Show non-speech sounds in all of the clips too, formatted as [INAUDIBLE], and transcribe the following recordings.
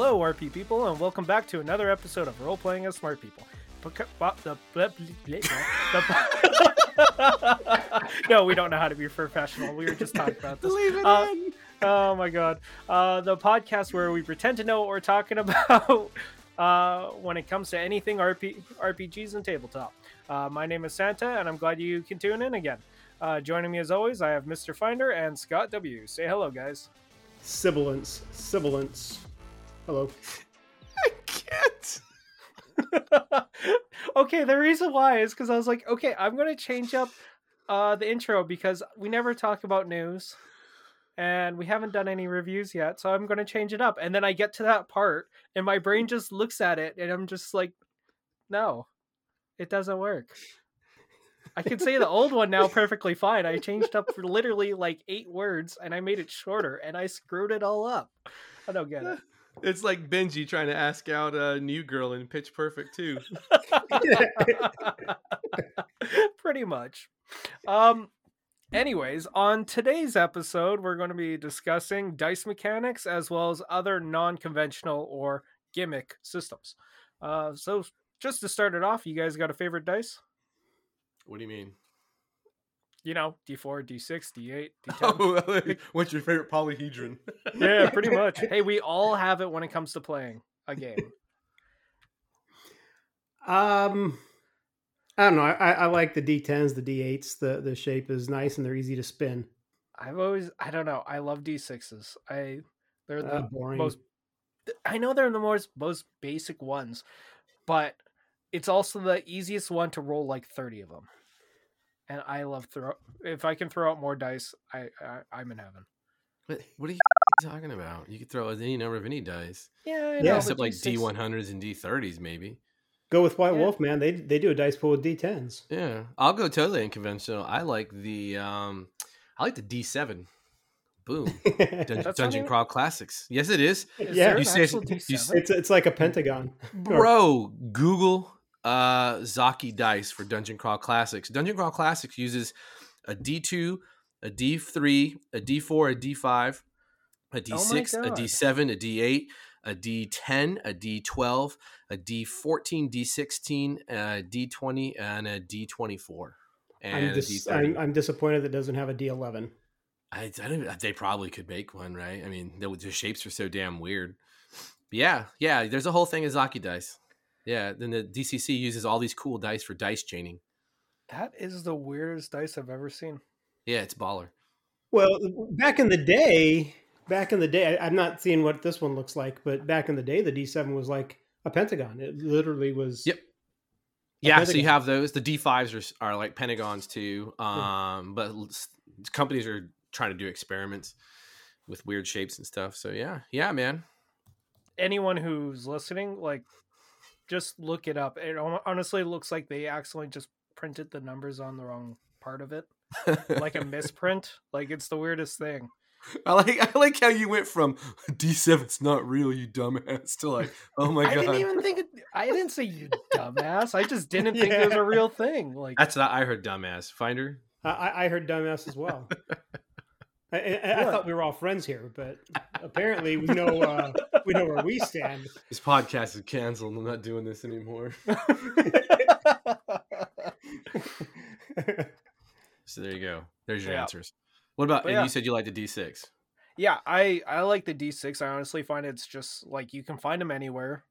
Hello, RP people, and welcome back to another episode of Role Playing as Smart People. [LAUGHS] no, we don't know how to be professional. We were just talking about this. Leave it Uh, in. Oh my god. Uh, the podcast where we pretend to know what we're talking [LAUGHS] about uh, when it comes to anything RP- RPGs and tabletop. Uh, my name is Santa, and I'm glad you can tune in again. Uh, joining me as always, I have Mr. Finder and Scott W. Say hello, guys. Sibilance. Sibilance. Hello. [LAUGHS] I can't. [LAUGHS] okay, the reason why is because I was like, okay, I'm to change up uh, the intro because we never talk about news and we haven't done any reviews yet. So I'm to change it up. And then I get to that part and my brain just looks at it and I'm just like, no, it doesn't work. I can say the old one now perfectly fine. I changed up for literally like eight words and I made it shorter and I screwed it all up. I don't get it. It's like Benji trying to ask out a new girl in Pitch Perfect too. [LAUGHS] Pretty much. Um anyways, on today's episode we're going to be discussing dice mechanics as well as other non-conventional or gimmick systems. Uh so just to start it off, you guys got a favorite dice? What do you mean? You know, D4, D6, D8, D10. Oh, what's your favorite polyhedron? yeah, [LAUGHS] pretty much. Hey, we all have it when it comes to playing a game. Um, I don't know. I, I like the D10s, the D8s. The the shape is nice and they're easy to spin. I've always I don't know. I love D6s. I they're the Uh, boring. most I know they're the most most basic ones, but it's also the easiest one to roll like 30 of them. And I love throw if I can throw out more dice, I, I I'm in heaven. What, what are you [LAUGHS] talking about? You could throw any number of any dice, Yeah, I Yeah, except like D6 D one hundreds and D thirties, maybe. Go with White Yeah. Wolf, man. They they do a dice pool with D10s. Yeah, I'll go totally unconventional. I like the um, I like the D seven. Boom, [LAUGHS] Dun- Dungeon even- Crawl Classics. Yes, it is, Is yeah, You an say- actual [LAUGHS] you D7? s- it's it's like a pentagon. bro. Google uh Zocchi dice for Dungeon Crawl Classics. Dungeon Crawl Classics uses a D two, a D three, a D four, a D five, a D six, a God. D seven, a D eight, a D ten, a D twelve, a D fourteen, D sixteen, a D twenty, and a D twenty four. And I'm, dis-. I'm I'm disappointed that it doesn't have a D11. I, I don't. They probably could make one, right? I mean, the, the shapes are so damn weird. But yeah, yeah. There's a whole thing of Zocchi dice. Yeah. Then the DCC uses all these cool dice for dice chaining. That is the weirdest dice I've ever seen. Yeah, it's baller. Well, back in the day, back in the day, I, I'm not seeing what this one looks like, but back in the day, the D7 was like a pentagon. It literally was. Yep. Yeah, so you have those. The D5s are, are like pentagons too. Um, but companies are trying to do experiments with weird shapes and stuff. So yeah, yeah, man. anyone who's listening, like, just look it up. It honestly looks like they accidentally just printed the numbers on the wrong part of it, like a [LAUGHS] misprint. Like it's the weirdest thing. I like I like how you went from D7's not real, you dumbass, to like, oh my I [LAUGHS] god. I didn't even think. It, I didn't say you dumbass. I just didn't think it was a [LAUGHS] real thing. Like That's what I heard, dumbass. Finder. I- I, I heard dumbass as well. I, I, I thought we were all friends here, but apparently we know uh, we know where we stand. [LAUGHS] This podcast is canceled. I'm not doing this anymore. [LAUGHS] So there you go. There's your Yeah. answers. What about? But and yeah. you said you like the D6. yeah, I I like the D6. I honestly find it's just like you can find them anywhere.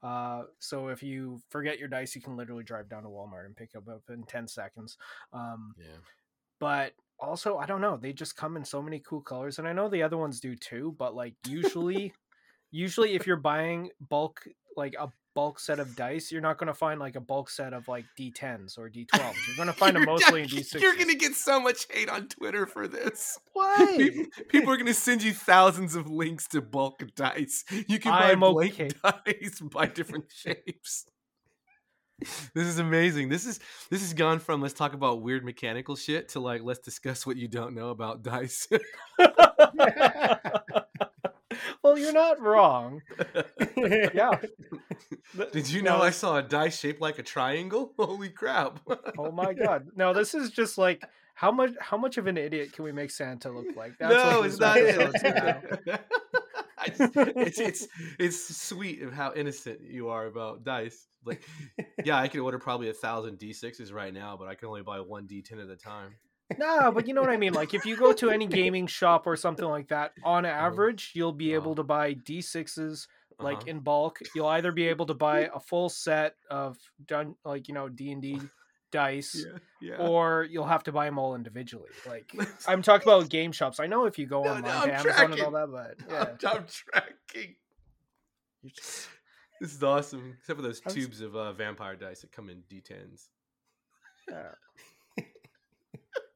Uh, so if you forget your dice, you can literally drive down to Walmart and pick them up in ten seconds. Um, Yeah. but also I don't know, they just come in so many cool colors, and I know the other ones do too. But like usually, usually if you're buying bulk like a bulk set of dice, you're not going to find like a bulk set of like D10s or D12s. You're going to find them [LAUGHS] mostly in D6s. You're gonna get so much hate on Twitter for this. [LAUGHS] Why? People, people are gonna send you thousands of links to bulk dice. You can buy I'm blank okay. [LAUGHS] dice by different shapes. [LAUGHS] This is amazing. This is this has gone from let's talk about weird mechanical shit to like let's discuss what you don't know about dice. [LAUGHS] well, you're not wrong. [LAUGHS] Yeah. Did you know No. I saw a dice shaped like a triangle? Holy crap! Oh my god. No, this is just like how much how much of an idiot can we make Santa look like? no, it's not. it. [LAUGHS] about. it's it's it's sweet of how innocent you are about dice. Like, yeah, I can order probably a thousand D sixes right now, but I can only buy one D ten at a time. no, but you know what I mean. Like if you go to any gaming shop or something like that, on [LAUGHS] average, you'll be able Uh-huh. to buy D6s like Uh-huh. in bulk. You'll either be able to buy a full set of done like you know D and D dice, yeah, or you'll have to buy them all individually. Like [LAUGHS] I'm talking about game shops. I know if you go No, online no, to I'm Amazon and all tracking. that, but [LAUGHS] yeah, I'm, I'm tracking. just- This is awesome, except for those I was- tubes of uh, vampire dice that come in D10s. yeah. [LAUGHS]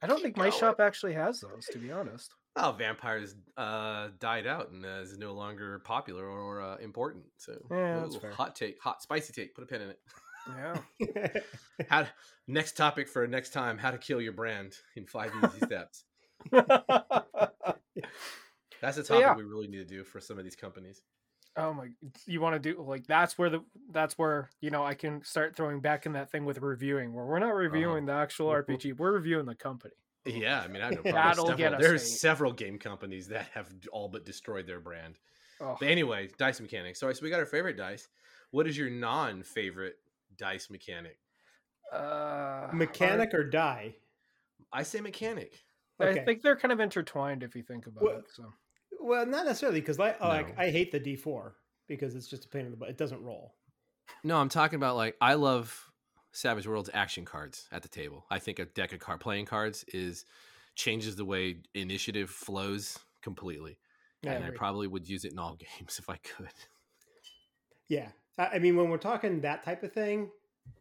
I don't think my shop actually has those, to be honest. Oh, vampires uh, died out and uh, is no longer popular or uh, important. So, Yeah, that's fair. hot take, hot spicy take. Put a pin in it. Yeah. [LAUGHS] How next topic for next time: how to kill your brand in five easy [LAUGHS] steps. That's a topic yeah. we really need to do for some of these companies. Oh my! You want to do like that's where the that's where you know I can start throwing back in that thing with reviewing where we're not reviewing the actual Mhm. RPG, we're reviewing the company. Yeah, I mean, I know [LAUGHS] That'll several, get us there's several game companies that have all but destroyed their brand. Oh, But anyway, dice mechanics. Sorry, so we got our favorite dice. What is your non-favorite dice mechanic? uh, Mechanic or die? I say mechanic. I, Okay. I think they're kind of intertwined if you think about Well, it. So Well, not necessarily because like No. I hate the D four because it's just a pain in the butt. It doesn't roll. No, I'm talking about like I love Savage Worlds action cards at the table. I think a deck of card playing cards is changes the way initiative flows completely. yeah, and I probably would use it in all [LAUGHS] games if I could. Yeah, I, I mean when we're talking that type of thing,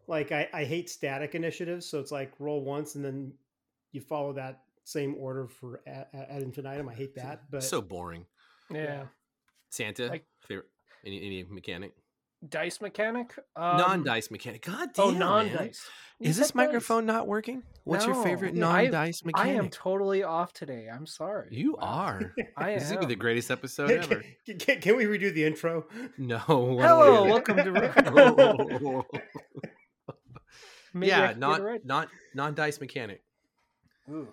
like I, I hate static initiatives. So it's like roll once and then you follow that same order for ad, ad infinitum. I hate that, but so boring. yeah. Santa Like- favorite any any mechanic? Dice mechanic, um, non-dice mechanic. God damn. Oh, non-dice. Is this said dice. microphone not working? What's your favorite non-dice mechanic? I am totally off today. I'm sorry. you Wow. are. [LAUGHS] I This is gonna be the greatest episode ever. can, can we redo the intro? No. [LAUGHS] I don't wanna Hello, hear welcome to. that. [LAUGHS] Maybe yeah, not right. not non dice mechanic, Ooh.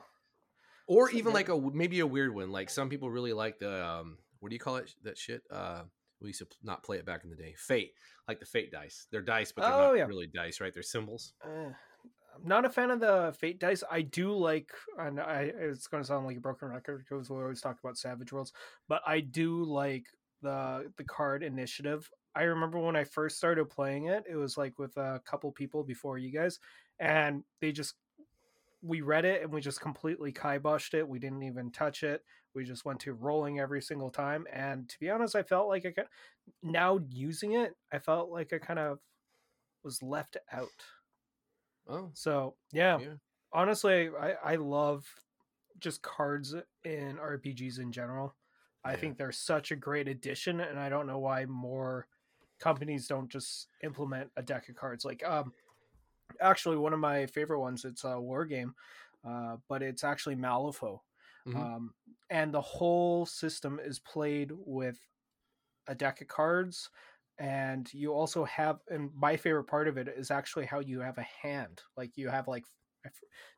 or That's even good like a maybe a weird one. Like some people really like the um, what do you call it? That shit. Uh, we used to not play it back in the day. Fate, like the fate dice. They're dice, but they're Oh, not yeah. really dice, right? They're symbols. Eh, I'm not a fan of the fate dice. I do like, and I it's going to sound like a broken record because we always talk about Savage Worlds, but I do like the the card initiative. I remember when I first started playing it, it was like with a couple people before you guys, and they just we read it and we just completely kiboshed it. We didn't even touch it. We just went to rolling every single time. And to be honest, I felt like I kind now using it, I felt like I kind of was left out. Oh, So yeah, Yeah. honestly, I I love just cards in RPGs in general. I Yeah. think they're such a great addition, and I don't know why more companies don't just implement a deck of cards. Like, um, actually, one of my favorite ones. It's a war game, uh, but it's actually Malifaux, Mhm. um, and the whole system is played with a deck of cards and you also have and my favorite part of it is actually how you have a hand. Like you have like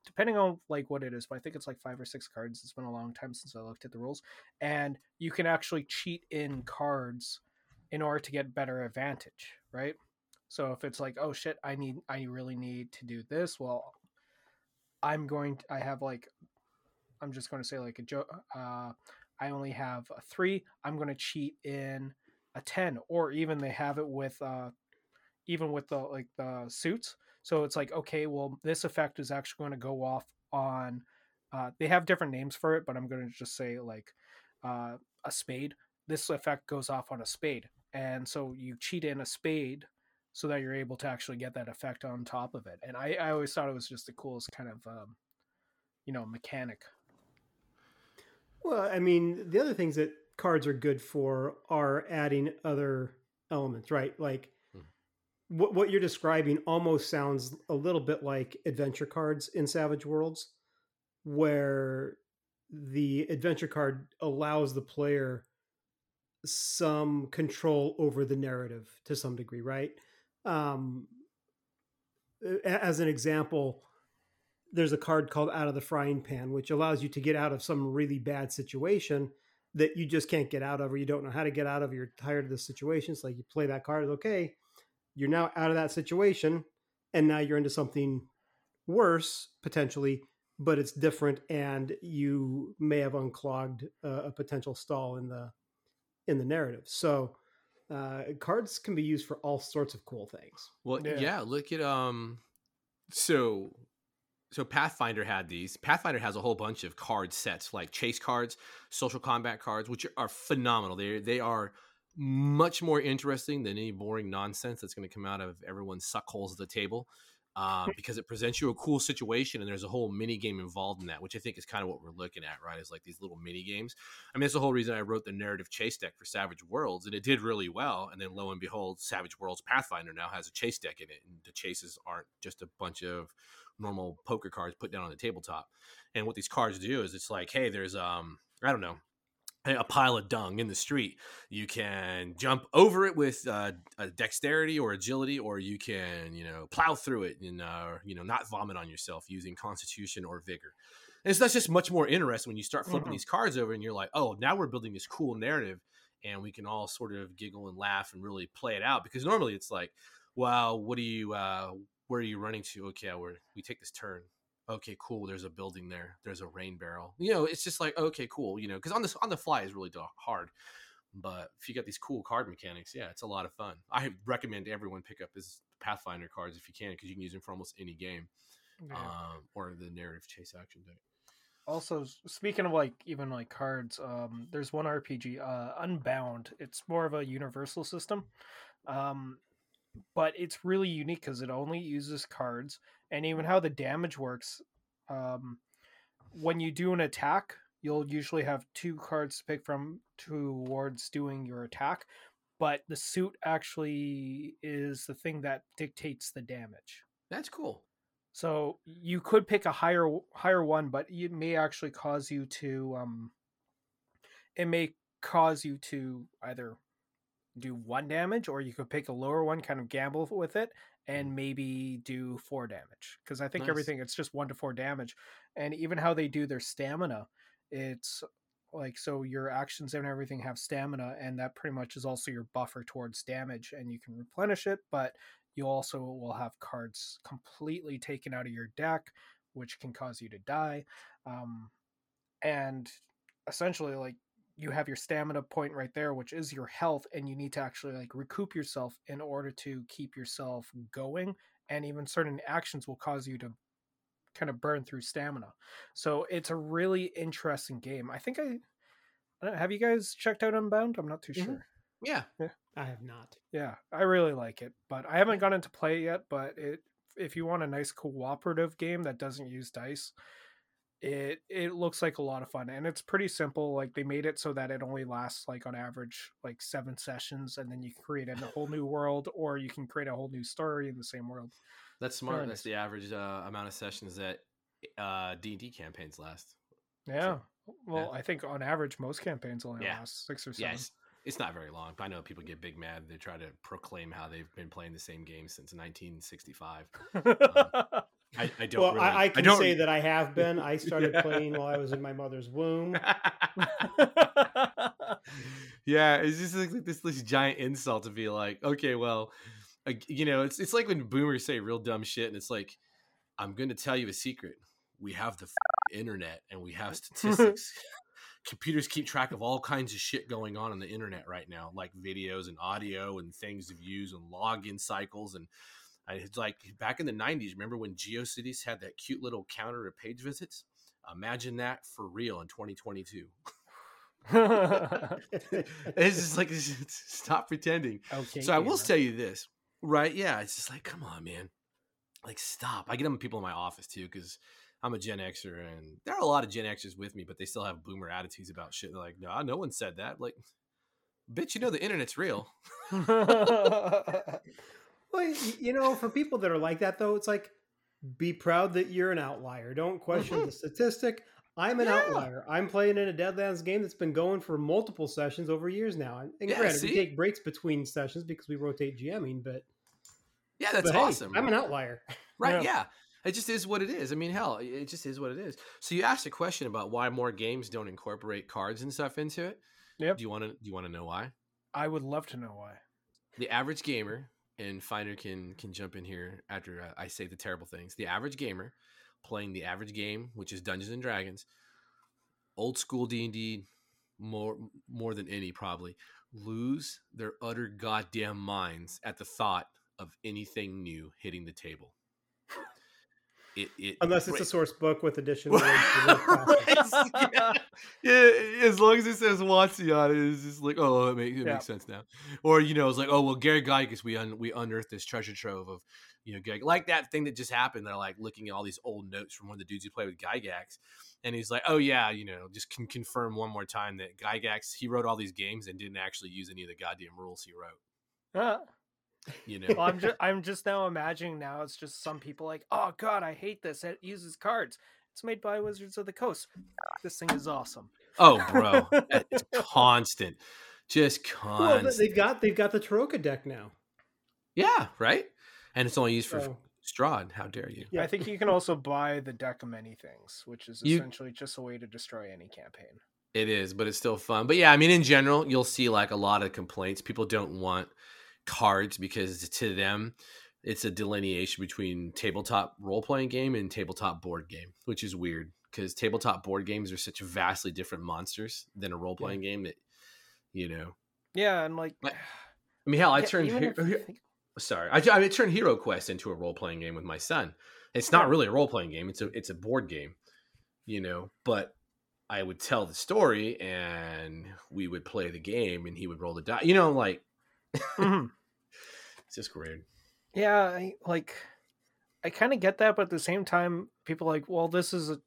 depending on like what it is but i think it's like five or six cards. It's been a long time since i looked at the rules and you can actually cheat in cards in order to get better advantage right? So if it's like oh shit i need i really need to do this well i'm going to, i have like i'm just going to say like a joke uh i only have a three i'm going to cheat in a 10 or even they have it with uh even with the like the suits. So it's like okay well this effect is actually going to go off on uh they have different names for it but i'm going to just say like uh a spade. This effect goes off on a spade and so you cheat in a spade so that you're able to actually get that effect on top of it. And i i always thought it was just the coolest kind of um you know mechanic Well, I mean, the other things that cards are good for are adding other elements, right? Like Mhm. what what you're describing almost sounds a little bit like adventure cards in Savage Worlds, where the adventure card allows the player some control over the narrative to some degree, right? Um, as an example, there's a card called Out of the Frying Pan, which allows you to get out of some really bad situation that you just can't get out of or you don't know how to get out of. You're tired of the situation. It's like you play that card, okay, you're now out of that situation and now you're into something worse potentially, but it's different and you may have unclogged uh, a potential stall in the in the narrative. So uh, cards can be used for all sorts of cool things. Well, Yeah. yeah. Look at um, so so Pathfinder had these. Pathfinder has a whole bunch of card sets like chase cards, social combat cards, which are phenomenal. They they are much more interesting than any boring nonsense that's going to come out of everyone's suck holes at the table. Um, [LAUGHS] because it presents you a cool situation and there's a whole mini game involved in that, which I think is kind of what we're looking at, right? Is like these little mini games. I mean, that's the whole reason I wrote the narrative chase deck for Savage Worlds, and it did really well. And then lo and behold, Savage Worlds Pathfinder now has a chase deck in it, and the chases aren't just a bunch of normal poker cards put down on the tabletop. And what these cards do is it's like, hey, there's um, I don't know, a pile of dung in the street. You can jump over it with uh, a dexterity or agility, or you can, you know, plow through it and, uh, you know, not vomit on yourself using constitution or vigor. And so that's just much more interesting when you start flipping Mhm. these cards over and you're like, oh, now we're building this cool narrative and we can all sort of giggle and laugh and really play it out. Because normally it's like, well, what do you, uh, where are you running to? Okay, we're, we take this turn okay, cool. There's a building there. There's a rain barrel. You know, it's just like okay, cool. You know, because on the on the fly is really hard. But if you got these cool card mechanics, yeah, it's a lot of fun. I recommend everyone pick up his Pathfinder cards if you can, because you can use them for almost any game, Yeah. um, or the narrative chase action deck. also speaking of like even like cards um there's one rpg uh unbound it's more of a universal system um but it's really unique because it only uses cards and even how the damage works um when you do an attack you'll usually have two cards to pick from towards doing your attack but the suit actually is the thing that dictates the damage That's cool. so you could pick a higher higher one, but it may actually cause you to um it may cause you to either do one damage or you could pick a lower one, kind of gamble with it, and maybe do four damage. Because I think Nice. everything it's just one to four damage. And even how they do their stamina, it's like so your actions and everything have stamina, and that pretty much is also your buffer towards damage, and you can replenish it, but you also will have cards completely taken out of your deck, which can cause you to die. Um, and essentially, like you have your stamina point right there, which is your health, and you need to actually like recoup yourself in order to keep yourself going. And even certain actions will cause you to kind of burn through stamina. So it's a really interesting game. I think I, I don't, have you guys checked out Unbound? I'm not too Mhm. sure. Yeah, I have not. Yeah, I really like it, but I haven't gone into play it yet. But it, if you want a nice cooperative game that doesn't use dice, it it looks like a lot of fun, and it's pretty simple. Like they made it so that it only lasts like on average like seven sessions, and then you can create a whole new world, or you can create a whole new story in the same world. that's smart. That's the average uh, amount of sessions that uh, D and D campaigns last. Yeah. Well, yeah. I think on average most campaigns only Yeah. last six or seven. Yes, it's not very long. I know people get big mad. They try to proclaim how they've been playing the same game since 1965. [LAUGHS] I, I don't. well, really, I, I can don't say that I have [LAUGHS] been. I started playing while I was in my mother's womb. [LAUGHS] yeah, it's just like this, this giant insult to be like, okay, well, you know, it's it's like when boomers say real dumb shit, and it's like, I'm going to tell you a secret. We have the f- internet, and we have statistics. [LAUGHS] Computers keep track of all kinds of shit going on on the internet right now, like videos and audio and things of use and login cycles and. I, it's like back in the 90s, remember when GeoCities had that cute little counter of page visits? Imagine that for real in 2022. [LAUGHS] It's just like [LAUGHS] stop pretending. okay. so I will tell you this, right? Yeah, it's just like, come on, man, like stop. I get them people in my office too because I'm a Gen Xer, and there are a lot of Gen Xers with me, but they still have boomer attitudes about shit. They're like, no, no one said that. Like, bitch, you know the internet's real. [LAUGHS] Well, you know, for people that are like that, though, it's like be proud that you're an outlier. Don't question mm-hmm. the statistic. I'm an Yeah. outlier. I'm playing in a Deadlands game that's been going for multiple sessions over years now. And, and Yeah, granted, we take breaks between sessions because we rotate GMing, but, Yeah, that's but hey, awesome. I'm an outlier. [LAUGHS] Right? Yeah. Yeah. It just is what it is. I mean, hell, it just is what it is. So you asked a question about why more games don't incorporate cards and stuff into it. Yep. Do you want to? Do you want to know why? I would love to know why. The average gamer, and Finder can can jump in here after uh, I say the terrible things. The average gamer playing the average game, which is Dungeons and Dragons, old school D and D, more more than any probably lose their utter goddamn minds at the thought of anything new hitting the table. It, it Unless it's a source book with additional [LAUGHS] links to the process. [LAUGHS] yeah. yeah, as long as it says WotC on it, it's just like, oh, it, makes, it Yeah. makes sense now. Or you know, it's like, oh, well, Gary Gygax, we un- we unearthed this treasure trove of, you know, Gygax. like that thing that just happened. They're like looking at all these old notes from one of the dudes who played with Gygax, and he's like, oh yeah, you know, just can confirm one more time that Gygax he wrote all these games and didn't actually use any of the goddamn rules he wrote. Uh, You know, well, I'm just I'm just now imagining now it's just some people like, oh god, I hate this. It uses cards. It's made by Wizards of the Coast. This thing is awesome. oh, bro, it's [LAUGHS] constant, just constant. but they've got they've got the Tarokka deck now. yeah, right. And it's only used for So, Strahd. How dare you? yeah. I think you can also buy the deck of many things, which is You- essentially just a way to destroy any campaign. It is, but it's still fun. But yeah, I mean, in general, you'll see like a lot of complaints. People don't want cards because to them, it's a delineation between tabletop role playing game and tabletop board game, which is weird because tabletop board games are such vastly different monsters than a role playing game that, you know. Yeah, and like, Like, I mean, hell, I yeah, turned even Hero- if you think- [LAUGHS] sorry, I, I turned Hero Quest into a role playing game with my son. It's not really a role playing game; it's a it's a board game, you know. But I would tell the story, and we would play the game, and he would roll the die. You know, like Mhm. [LAUGHS] it's just weird. yeah, I, like, I kind of get that, but at the same time, people are like, well, this is a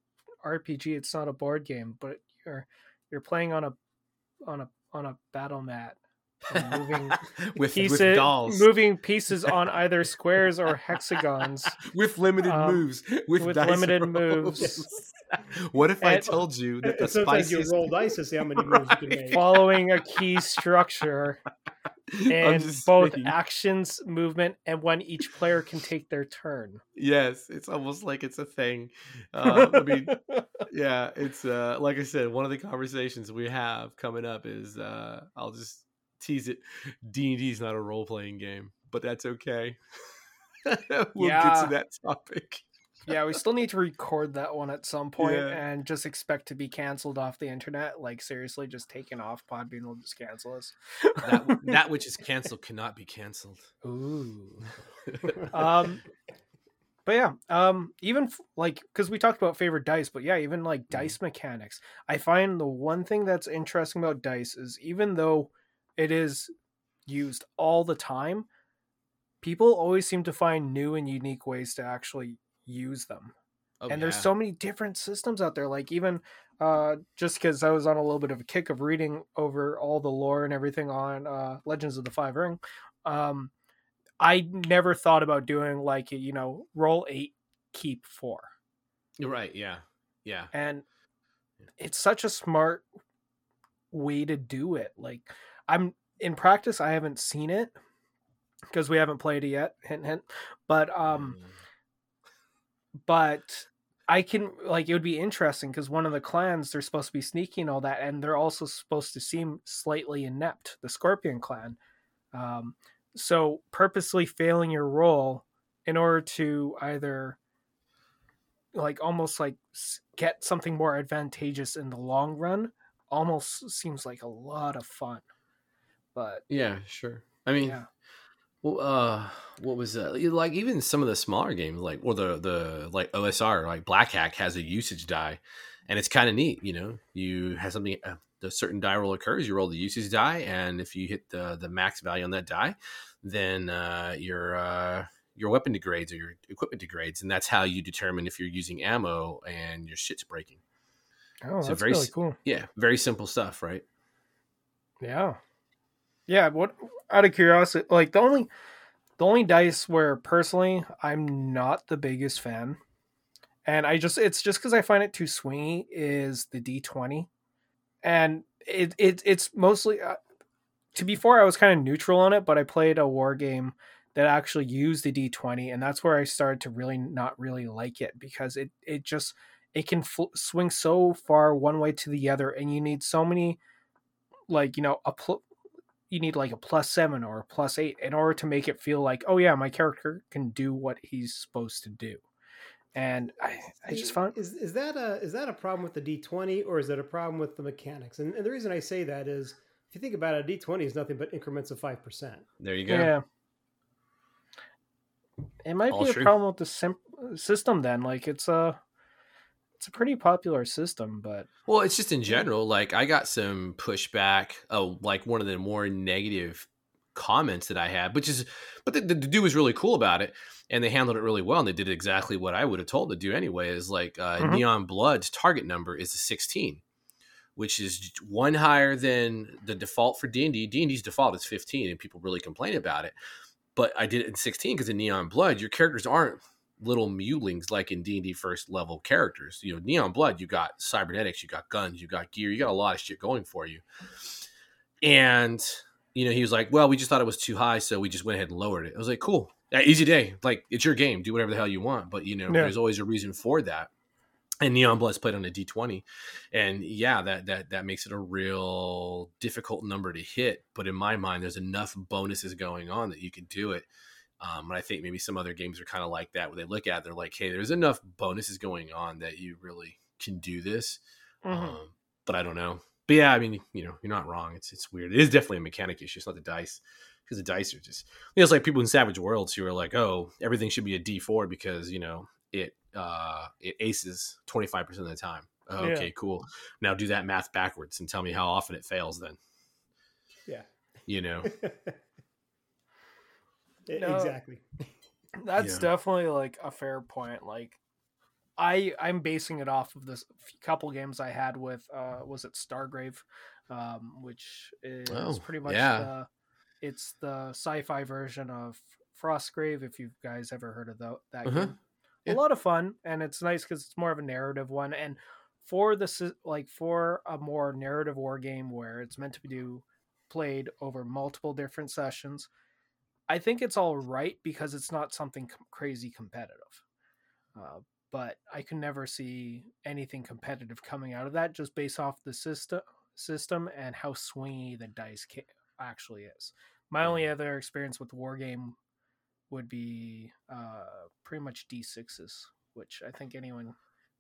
RPG. It's not a board game, but you're you're playing on a on a on a battle mat, moving [LAUGHS] with pieces, with dolls, moving pieces [LAUGHS] on either squares or hexagons. with limited um, moves, with, with limited rolls. moves. what if I told you that the And sometimes you roll dice to see how many moves you can make. following a key structure Just both saying. actions, movement, and when each player can take their turn. Yes, it's almost like it's a thing. [LAUGHS] Uh, I mean, yeah, it's uh, like I said, one of the conversations we have coming up is uh, I'll just tease it. D and D is not a role playing game, but that's okay. [LAUGHS] we'll get to that topic. Yeah, we still need to record that one at some point Yeah. and just expect to be canceled off the internet. Like seriously, just taken off. Podbean will just cancel us. That [LAUGHS] that which is canceled cannot be canceled. Ooh. [LAUGHS] um but yeah um even f- like because we talked about favorite dice but yeah even like dice mechanics i find the one thing that's interesting about dice is even though it is used all the time people always seem to find new and unique ways to actually use them Oh, and there's so many different systems out there like even uh just because i was on a little bit of a kick of reading over all the lore and everything on uh legends of the five ring um i never thought about doing like you know roll eight keep four You're right. Yeah, yeah. and it's such a smart way to do it like i'm in practice i haven't seen it because we haven't played it yet hint hint but um Mm. But I can like it would be interesting because one of the clans they're supposed to be sneaky and all that, and they're also supposed to seem slightly inept. The Scorpion clan, um, so purposely failing your role in order to either like almost like get something more advantageous in the long run almost seems like a lot of fun. But yeah, sure. I mean, yeah, Well, uh, what was that? Like even some of the smaller games, like or the the like OSR, like Black Hack has a usage die, and it's kind of neat. You know, you have something uh, the certain die roll occurs, you roll the usage die, and if you hit the the max value on that die, then uh, your uh, your weapon degrades or your equipment degrades, and that's how you determine if you're using ammo and your shit's breaking. oh, So that's very really cool. Yeah, very simple stuff, right? Yeah. Yeah, what out of curiosity, like the only the only dice where personally I'm not the biggest fan and I just it's just cuz I find it too swingy is the D20. And it it it's mostly uh, to before I was kind of neutral on it, but I played a war game that actually used the d20 and that's where i started to really not really like it because it it just it can fl- swing so far one way to the other and you need so many like you know a pl- you need like a plus seven or a plus eight in order to make it feel like oh yeah my character can do what he's supposed to do and i i just found is, is that a is that a problem with the d20 or is that a problem with the mechanics and, and the reason i say that is if you think about it, D20 is nothing but increments of 5%. There you go. yeah it might All be a problem with the sim- system then like it's a it's a pretty popular system but Well, it's just in general. Like I got some pushback. Oh, like one of the more negative comments that I had, which is, but the, the, the dude was really cool about it, and they handled it really well, and they did exactly what I would have told to do anyway. Is like uh, Mhm. Neon Blood's target number is a sixteen, which is one higher than the default for D and D. D and D's default is fifteen, and people really complain about it. But I did it in sixteen because in Neon Blood, your characters aren't little mewlings like in D&D first level characters. You know, Neon Blood, you got cybernetics, you got guns, you got gear, you got a lot of shit going for you. And you know, he was like, "Well, we just thought it was too high, so we just went ahead and lowered it." I was like, "Cool, yeah, easy day. Like it's your game. Do whatever the hell you want." But you know, Yeah. there's always a reason for that. And Neon Blood's played on a D20, and yeah, that that that makes it a real difficult number to hit. But in my mind, there's enough bonuses going on that you can do it. Um, and I think maybe some other games are kind of like that, where they look at it, they're like, "Hey, there's enough bonuses going on that you really can do this." Mm-hmm. Um, but I don't know. But yeah, I mean, you know, you're not wrong. It's it's weird. It is definitely a mechanic issue. It's not the dice because the dice are just. You know, it's like people in Savage Worlds who are like, "Oh, everything should be a D4 because you know it uh it aces 25 percent of the time." Oh, Yeah. Okay, cool. Now do that math backwards and tell me how often it fails. Then Yeah. you know. [LAUGHS] No. Exactly. [LAUGHS] That's Yeah. definitely like a fair point. Like I I'm basing it off of this couple games I had with uh was it Stargrave, um, which is Oh, pretty much yeah. the it's the sci-fi version of Frostgrave. If you guys ever heard of tho- that Uh-huh. game, Yeah. a lot of fun, and it's nice because it's more of a narrative one. And for this like for a more narrative war game where it's meant to be do played over multiple different sessions, I think it's all right because it's not something com- crazy competitive. Uh, but I can never see anything competitive coming out of that just based off the system system and how swingy the dice ca- actually is. My only other experience with war game would be uh, pretty much d6s, which I think anyone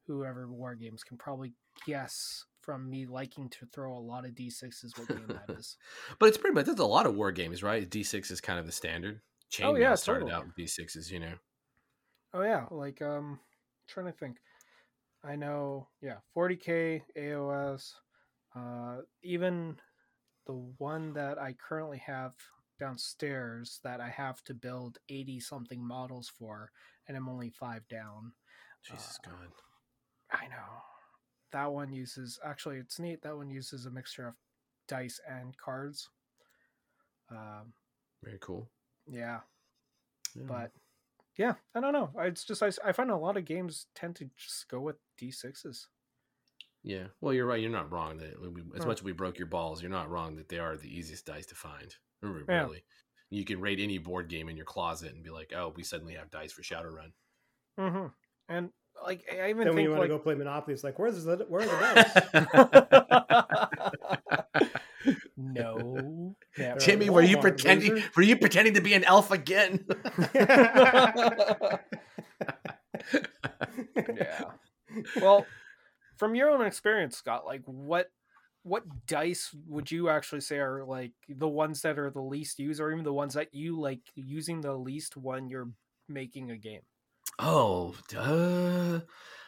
whoever war games can probably guess from me liking to throw a lot of d6s what game that is. [LAUGHS] But it's pretty much there's a lot of war games, right? D6 is kind of the standard. Chainmail Oh, yeah, started totally. out with D6s, you know. Oh yeah, like um trying to think. I know, yeah, 40k AOS uh even the one that I currently have downstairs that I have to build 80 something models for and I'm only 5 down. Jesus Uh, God. I know. That one uses actually it's neat that one uses a mixture of dice and cards. Um Very cool. yeah, Yeah. but yeah i don't know I- it's just I, I find a lot of games tend to just go with d6s Yeah, well, you're right. You're not wrong. That we, as Huh. much as we broke your balls, you're not wrong that they are the easiest dice to find. Really, Yeah. you can rate any board game in your closet and be like, "Oh, we suddenly have dice for Shadowrun." mm-hmm. and like i even Then when think you want like to go play Monopoly, it's like, where's the where [LAUGHS] are the dice? no They're Jimmy, were you pretending? loser. Were you pretending to be an elf again? [LAUGHS] yeah well from your own experience scott like what what dice would you actually say are like the ones that are the least used or even the ones that you like using the least when you're making a game Oh, duh.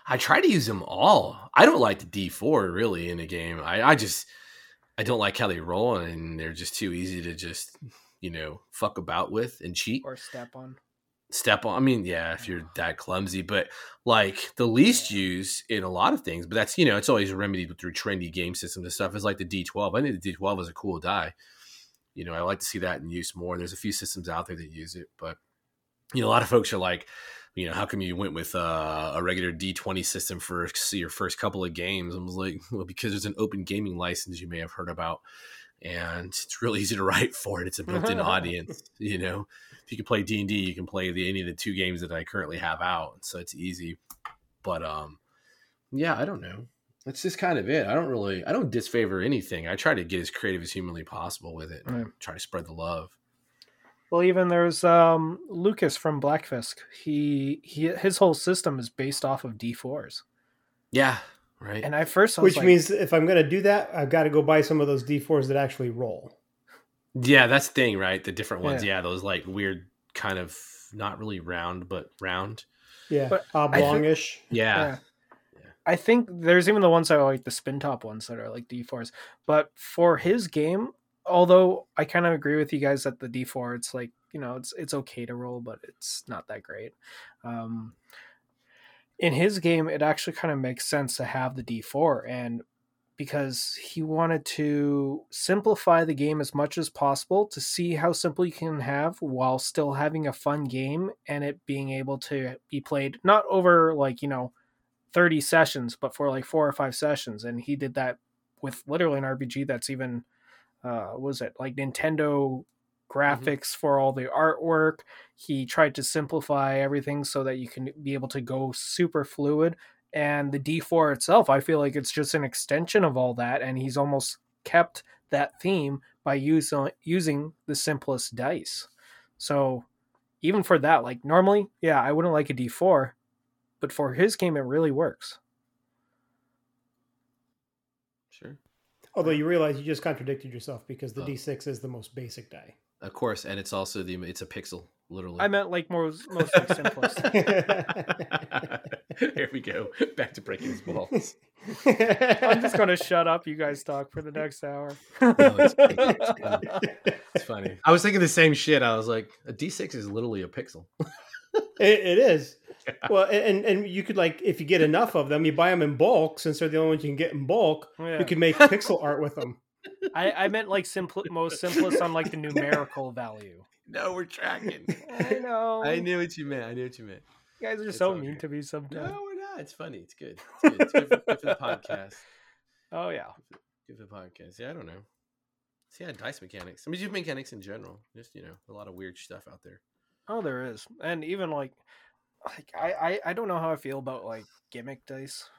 I try to use them all. I don't like the D four really in a game. I, I just I don't like how they roll and they're just too easy to just you know fuck about with and cheat. or step on Step on. I mean, yeah, if you're that clumsy, but like the least use in a lot of things. But that's you know it's always remedied through trendy game systems and stuff. Is like the D twelve. I think the D twelve is a cool die. You know, I like to see that in use more. There's a few systems out there that use it, but you know, a lot of folks are like, you know, how come you went with uh, a regular D20 system for your first couple of games? I was like, well, because there's an open gaming license you may have heard about and it's really easy to [LAUGHS] write for it. It's a built-in [LAUGHS] audience. You know, if you can play D and D, you can play the any of the two games that I currently have out, so it's easy. But um, yeah, I don't know. That's just kind of it. I don't really, I don't disfavor anything. I try to get as creative as humanly possible with it. Right. Try to spread the love. Well, even there's um, Lucas from Blackfisk. He he his whole system is based off of D4s. Yeah, right. And I first, I Which like, means if I'm going to do that, I've got to go buy some of those D4s that actually roll. yeah, that's the thing, right? The different ones. Yeah. Yeah, those like weird kind of not really round, but round. Yeah, But I think- oblongish. Yeah. Yeah. I think there's even the ones that are like the spin top ones that are like D4s. But for his game, although I kind of agree with you guys that the D4, it's like, you know, it's it's okay to roll, but it's not that great. Um, in his game, it actually kind of makes sense to have the D4 and because he wanted to simplify the game as much as possible to see how simple you can have while still having a fun game and it being able to be played not over like, you know, 30 sessions, but for like four or five sessions. And he did that with literally an RPG that's even, uh, was it like Nintendo graphics for all the artwork. He tried to simplify everything so that you can be able to go super fluid. And the D4 itself, I feel like it's just an extension of all that. And he's almost kept that theme by using using the simplest dice. So even for that, like normally, yeah, I wouldn't like a D4, but for his game, it really works. Sure. Although you realize you just contradicted yourself because the Oh. D6 is the most basic die. Of course, and it's also the it's a pixel, literally. I meant like more most like simplest. [LAUGHS] Here we go. Back to breaking his balls. [LAUGHS] I'm just gonna shut up. You guys talk for the next hour. it's [LAUGHS] great. It's It's funny. I was thinking the same shit. I was like, a D6 is literally a pixel. It, it is. [LAUGHS] Well, and and you could like if you get enough of them, you buy them in bulk. Since they're the only ones you can get in bulk, Yeah. you can make pixel art with them. I, I meant like simple, most simplest on like the numerical value. [LAUGHS] No, we're tracking. I know. I knew what you meant. I knew what you meant. You guys are It's so mean good. to me sometimes. No, we're not. It's funny. It's good. It's good. It's good for, good for the podcast. Oh yeah. Good for the podcast. Yeah, I don't know. See, yeah, dice mechanics. I mean, just mechanics in general. Just you know, a lot of weird stuff out there. Oh, there is, and even like, like I, I, I don't know how I feel about like gimmick dice.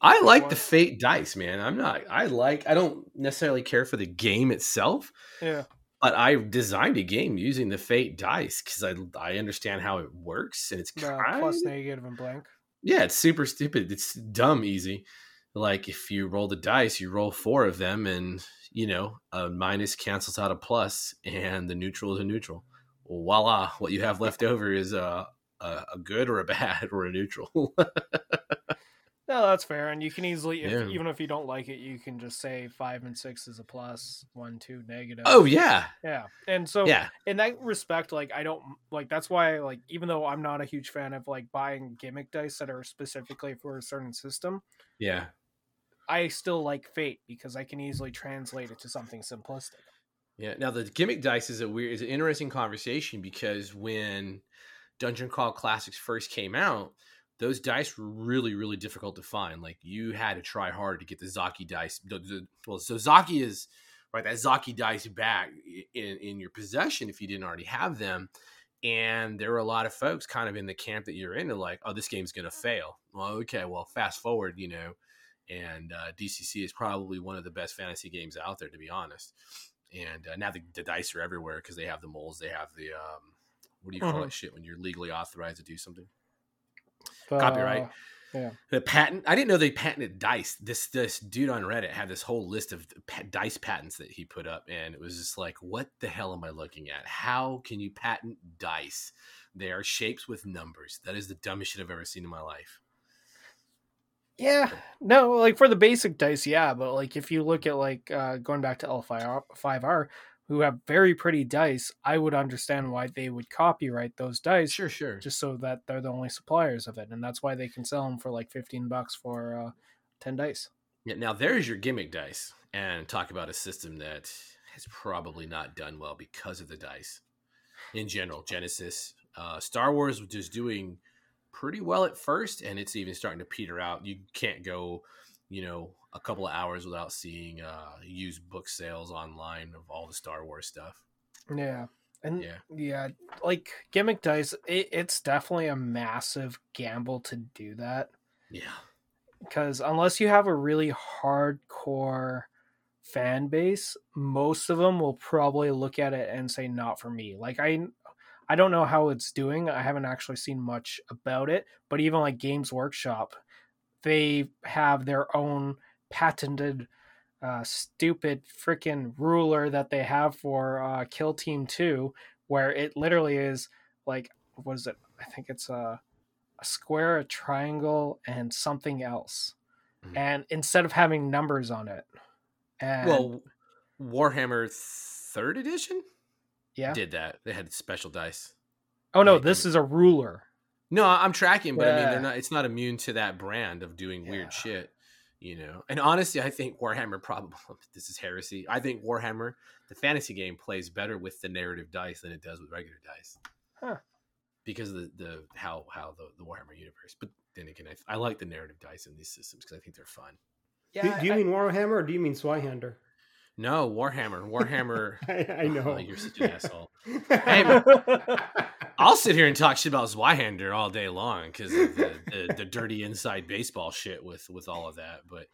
I like the fate dice, man. I'm not. I like. I don't necessarily care for the game itself, Yeah. but I designed a game using the fate dice because I I understand how it works, and it's kind plus negative and blank. yeah, it's super stupid. It's dumb easy. Like if you roll the dice, you roll four of them, and you know a minus cancels out a plus, and the neutral is a neutral. Voila! What you have left over is a a, a good or a [LAUGHS] bad or a neutral. [LAUGHS] No, that's fair, and you can easily, if, Yeah. even if you don't like it, you can just say five and six is a plus, one, two negative. oh yeah, yeah, and so yeah. in that respect, like I don't like that's why like even though I'm not a huge fan of like buying gimmick dice that are specifically for a certain system, Yeah. I still like Fate because I can easily translate it to something simplistic. Yeah. Now the gimmick dice is a weird, is an interesting conversation because when Dungeon Crawl Classics first came out, those dice were really, really difficult to find. Like you had to try hard to get the Zocchi dice. Well, so Zocchi is right that Zocchi dice back in in your possession if you didn't already have them. And there were a lot of folks kind of in the camp that you're in, they're like, "Oh, this game's gonna fail." Well, okay, well, fast forward, you know, and uh, DCC is probably one of the best fantasy games out there, to be honest and uh, now the, the dice are everywhere because they have the moles they have the um what do you call Mhm. that shit when you're legally authorized to do something? But, Copyright. yeah. the patent i didn't know they patented dice. This this dude on reddit had this whole list of dice patents that he put up and it was just like what the hell am i looking at? How can you patent dice? They are shapes with numbers. That is the dumbest shit i've ever seen in my life. Yeah, no, like for the basic dice, yeah, but like if you look at like uh, going back to L5R, who have very pretty dice, I would understand why they would copyright those dice sure sure just so that they're the only suppliers of it, and that's why they can sell them for like fifteen bucks for uh, ten dice. Yeah, now there's your gimmick dice, and talk about a system that has probably not done well because of the dice. In general, Genesys, uh, Star Wars was just doing pretty well at first, and it's even starting to peter out. You can't go, you know a couple of hours without seeing uh used book sales online of all the Star Wars stuff. Yeah. And Yeah. yeah, like gimmick dice, it, it's definitely a massive gamble to do that Yeah. because unless you have a really hardcore fan base, most of them will probably look at it and say not for me. Like I I don't know how it's doing. I haven't actually seen much about it, but even like Games Workshop, they have their own patented uh, stupid freaking ruler that they have for uh, Kill Team 2 where it literally is like what is it? I think it's a a square, a triangle, and something else. Mhm. And instead of having numbers on it, and Well, Warhammer Third Edition yeah. did that. They had special dice. Oh no, this is a ruler. No, I'm tracking, but I mean, they're not. It's not immune to that brand of doing Yeah. weird shit, you know. And honestly, I think Warhammer probably [LAUGHS] this is heresy. I think Warhammer, the fantasy game, plays better with the narrative dice than it does with regular dice, Huh. because of the the how how the, the Warhammer universe. But then again, I, I like the narrative dice in these systems because I think they're fun. Yeah, do, do you I- mean Warhammer or do you mean Zweihander? No, Warhammer, Warhammer. [LAUGHS] I, I [LAUGHS] oh, know. Oh, you're such an asshole. Hey, man. I'll sit here and talk shit about Zweihander all day long because of the, the, the dirty inside baseball shit with with all of that. But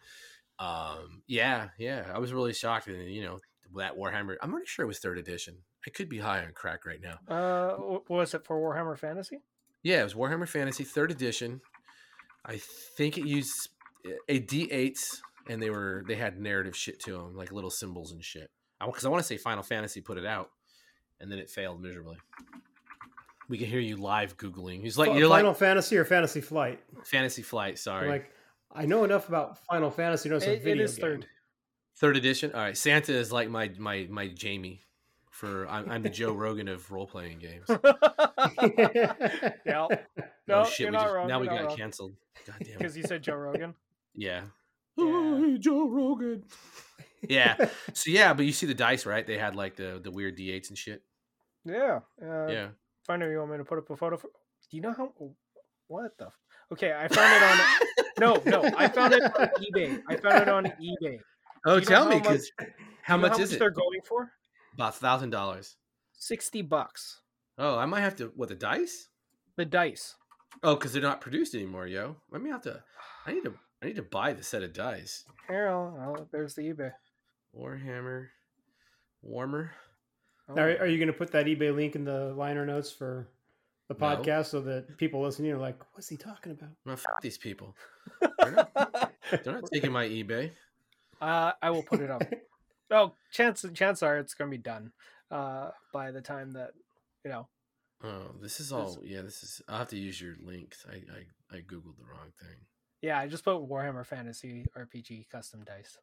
um, yeah, yeah, I was really shocked, and you know that Warhammer. I'm pretty sure it was third edition. I could be high on crack right now. uh, what was it for Warhammer Fantasy? Yeah, it was Warhammer Fantasy third edition. I think it used a D8s, and they were they had narrative shit to them, like little symbols and shit. Because I want to say Final Fantasy put it out, and then it failed miserably. We can hear you live googling. He's like, Fi- you're Final like Fantasy or Fantasy Flight? Fantasy Flight. Sorry, I'm like, I know enough about Final Fantasy. to know it's a It- it video is game. third. third edition. All right, Santa is like my my my Jamie. For I'm, I'm the Joe Rogan of role playing games. [LAUGHS] [LAUGHS] yeah. Oh No, shit! you're we not just, wrong. now we you're not got wrong. canceled. God damn [LAUGHS] it. because you said Joe Rogan. Yeah. Yeah. Hey, Joe Rogan. Yeah. So yeah, but you see the dice, right? They had like the the weird d8s and shit. Yeah. Uh, yeah. Find out you want me to put up a photo. For... Do you know how? What the? Okay, I found it on. [LAUGHS] no, no, I found it on eBay. I found it on eBay. Oh, Do you know tell how me, much- because how Do you much is it? They're going for About thousand dollars. sixty bucks. Oh, I might have to. What the dice? The dice. Oh, because they're not produced anymore, yo. Let me have to. I need to. I need to buy the set of dice. Here, I'll, I'll- there's the eBay. Warhammer, Warmer. Oh, Are, are you going to put that eBay link in the liner notes for the No. podcast so that people listening are like, "What's he talking about?" Well, fuck these people. They're not, [LAUGHS] they're not taking my eBay. uh, I will put it up. [LAUGHS] oh, chance chance are it's gonna be done uh, by the time that you know. Oh, this is all. Yeah, this is. I'll have to use your links. I I, I googled the wrong thing. Yeah, I just put Warhammer Fantasy RPG custom dice.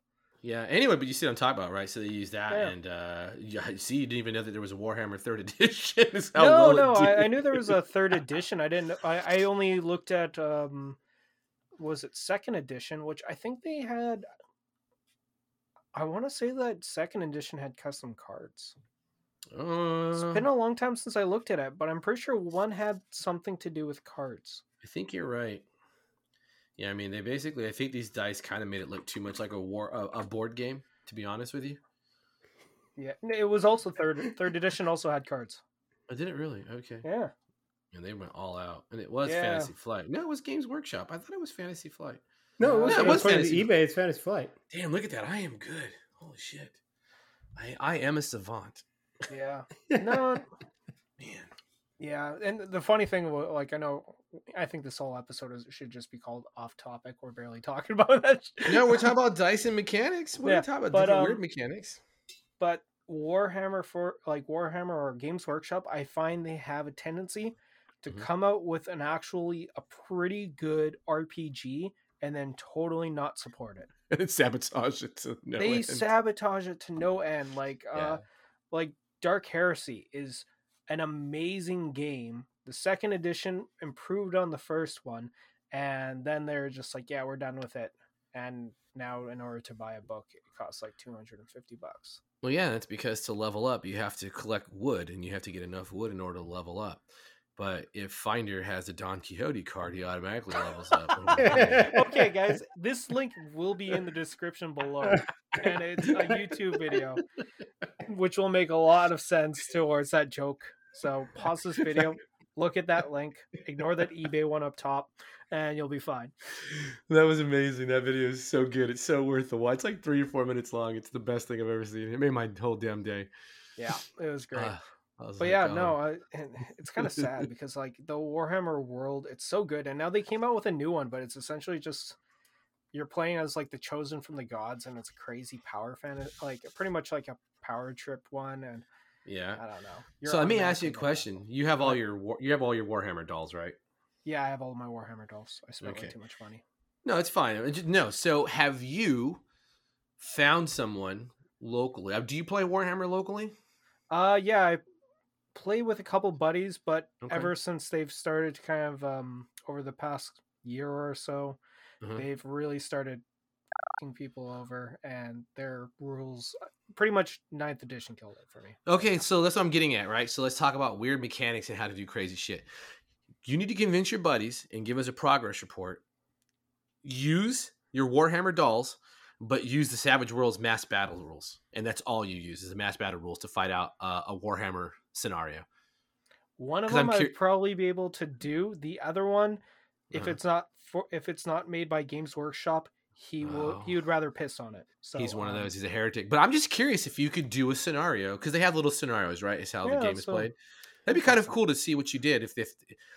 Yeah. Anyway, but you see what I'm talking about, right? So they use that, Yeah. and uh, you [LAUGHS] see, you didn't even know that there was a Warhammer Third [LAUGHS] Edition. No, no, I, I knew there was a third [LAUGHS] edition. I didn't. I, I only looked at um, was it second edition, which I think they had. I want to say that second edition had custom cards. It's been a long time since I looked at it, but I'm pretty sure one had something to do with cards. I think you're right. Yeah, I mean, they basically. I think these dice kind of made it look too much like a war a, a board game. To be honest with you, Yeah, it was also third third edition also had cards. I did it really okay. Yeah, And they went all out, and it was Yeah. Fantasy Flight. No, it was Games Workshop. I thought it was Fantasy Flight. No, it was, Yeah, it it was was to Fantasy- eBay. It's Fantasy Flight. Damn, look at that! I am good. Holy shit! I I am a savant, yeah. [LAUGHS] No, man. Yeah. And the funny thing, like I know, I think this whole episode is, should just be called off topic. We're barely [LAUGHS] talking about that. No, we're talking about dice and mechanics. We're Yeah, talking about but, um, weird mechanics. but Warhammer for like Warhammer or Games Workshop, I find they have a tendency to Mhm. come out with an actually a pretty good RPG and then totally not support it. [LAUGHS] And sabotage it to no they end. sabotage it to no end. Like Yeah. uh like Dark Heresy is an amazing game. The second edition improved on the first one, and then they're just like, yeah, we're done with it. And now, in order to buy a book, it costs like two hundred and fifty bucks. Well, yeah, that's because to level up, you have to collect wood, and you have to get enough wood in order to level up. But if Finder has a Don Quixote card, he automatically levels up. [LAUGHS] Okay, guys, this link will be in the description below, and it's a YouTube video, which will make a lot of sense towards that joke. So pause this [LAUGHS] video, look at that link, ignore that eBay one up top, and you'll be fine. that was amazing. That video is so good. It's so worth the watch. It's like three or four minutes long. It's the best thing I've ever seen. It made my whole damn day. Yeah, it was great. I was but yeah, no, I, it's kind of sad [LAUGHS] because like the Warhammer world, it's so good, and now they came out with a new one, but it's essentially just you're playing as like the chosen from the gods, and it's a crazy power fan, like pretty much like a power trip one, and Yeah. I don't know. You're So let me ask you a question. You have all your you have all your Warhammer dolls, right? Yeah, I have all my Warhammer dolls. I spent way Okay. too much money. No, it's fine. No. So have you found someone locally? Uh, Do you play Warhammer locally? Uh, yeah, I play with a couple buddies, but Okay. ever since they've started to kind of um over the past year or so, Uh-huh. they've really started people over, and their rules pretty much ninth edition killed it for me. Okay, so that's what I'm getting at, right? So let's talk about weird mechanics and how to do crazy shit. You need to convince your buddies and give us a progress report. Use your Warhammer dolls, but use the Savage Worlds mass battle rules, and that's all you use is the mass battle rules to fight out uh, a Warhammer scenario. One of them cur- I'd probably be able to do. The other one, if Uh-huh. it's not for if it's not made by Games Workshop, he will he Oh. would rather piss on it. So He's one of um, those. He's a heretic. But I'm just curious if you could do a scenario because they have little scenarios, right? Is how Yeah, the game is so- played. That'd be kind of cool to see what you did. If, if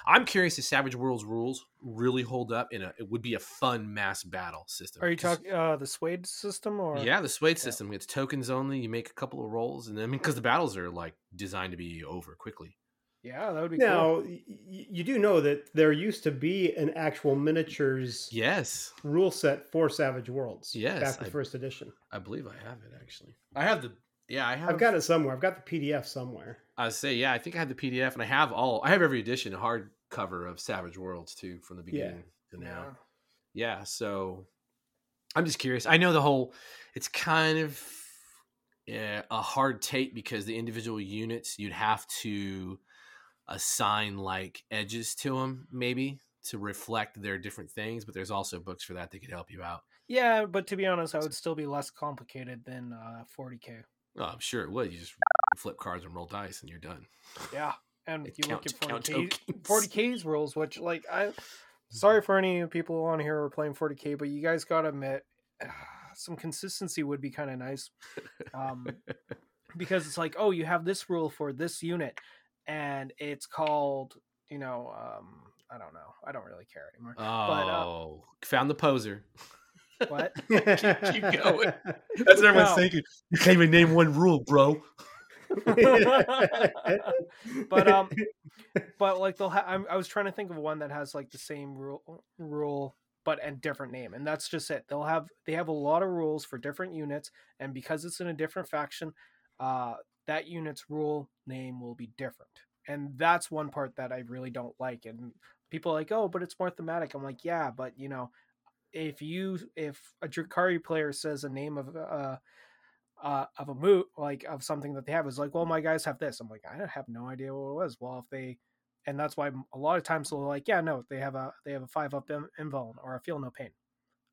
I'm curious if Savage Worlds rules really hold up in a, it would be a fun mass battle system. Are you talking uh, the SWADE system or? Yeah, the SWADE Yeah. system. It's tokens only. You make a couple of rolls, and then I mean, because the battles are like designed to be over quickly. yeah, that would be cool. Now, y- y- you do know that there used to be an actual miniatures Yes, rule set for Savage Worlds. Yes, back in I- first edition. I believe I have it actually. I have the. Yeah, I have. I've got it somewhere. I've got the PDF somewhere. I say, yeah, I think I have the PDF, and I have all. I have every edition, a hardcover of Savage Worlds too, from the Yeah. beginning to now. Yeah. yeah so i'm just curious i know the whole it's kind of yeah, a hard take because the individual units you'd have to assign like edges to them maybe to reflect their different things but there's also books for that that could help you out Yeah, but to be honest, I would still be less complicated than uh, 40k. Oh i'm sure it would you just flip cards and roll dice and you're done Yeah, and you look count- at 40 K, 40k's [LAUGHS] rules, which like I, sorry for any people on here who are playing 40k, but you guys gotta admit, some consistency would be kind of nice, um, [LAUGHS] because it's like, oh, you have this rule for this unit, and it's called, you know, um, I don't know, I don't really care anymore. oh found the poser [LAUGHS] What? [LAUGHS] keep, going. [LAUGHS] that's what everyone's No. thinking you can't even name one rule bro [LAUGHS] but um but like they'll have i was trying to think of one that has like the same rule rule but and different name and that's just it they'll have they have a lot of rules for different units and because it's in a different faction uh that unit's rule name will be different and that's one part that i really don't like and people are like oh but it's more thematic i'm like yeah but you know if you if a Drukhari player says a name of uh uh, of a moot like of something that they have is like, well, my guys have this. I'm like, I have no idea what it was. Well, if they, and that's why a lot of times they're like, yeah, no, they have a they have a five up in- invuln or a feel no pain.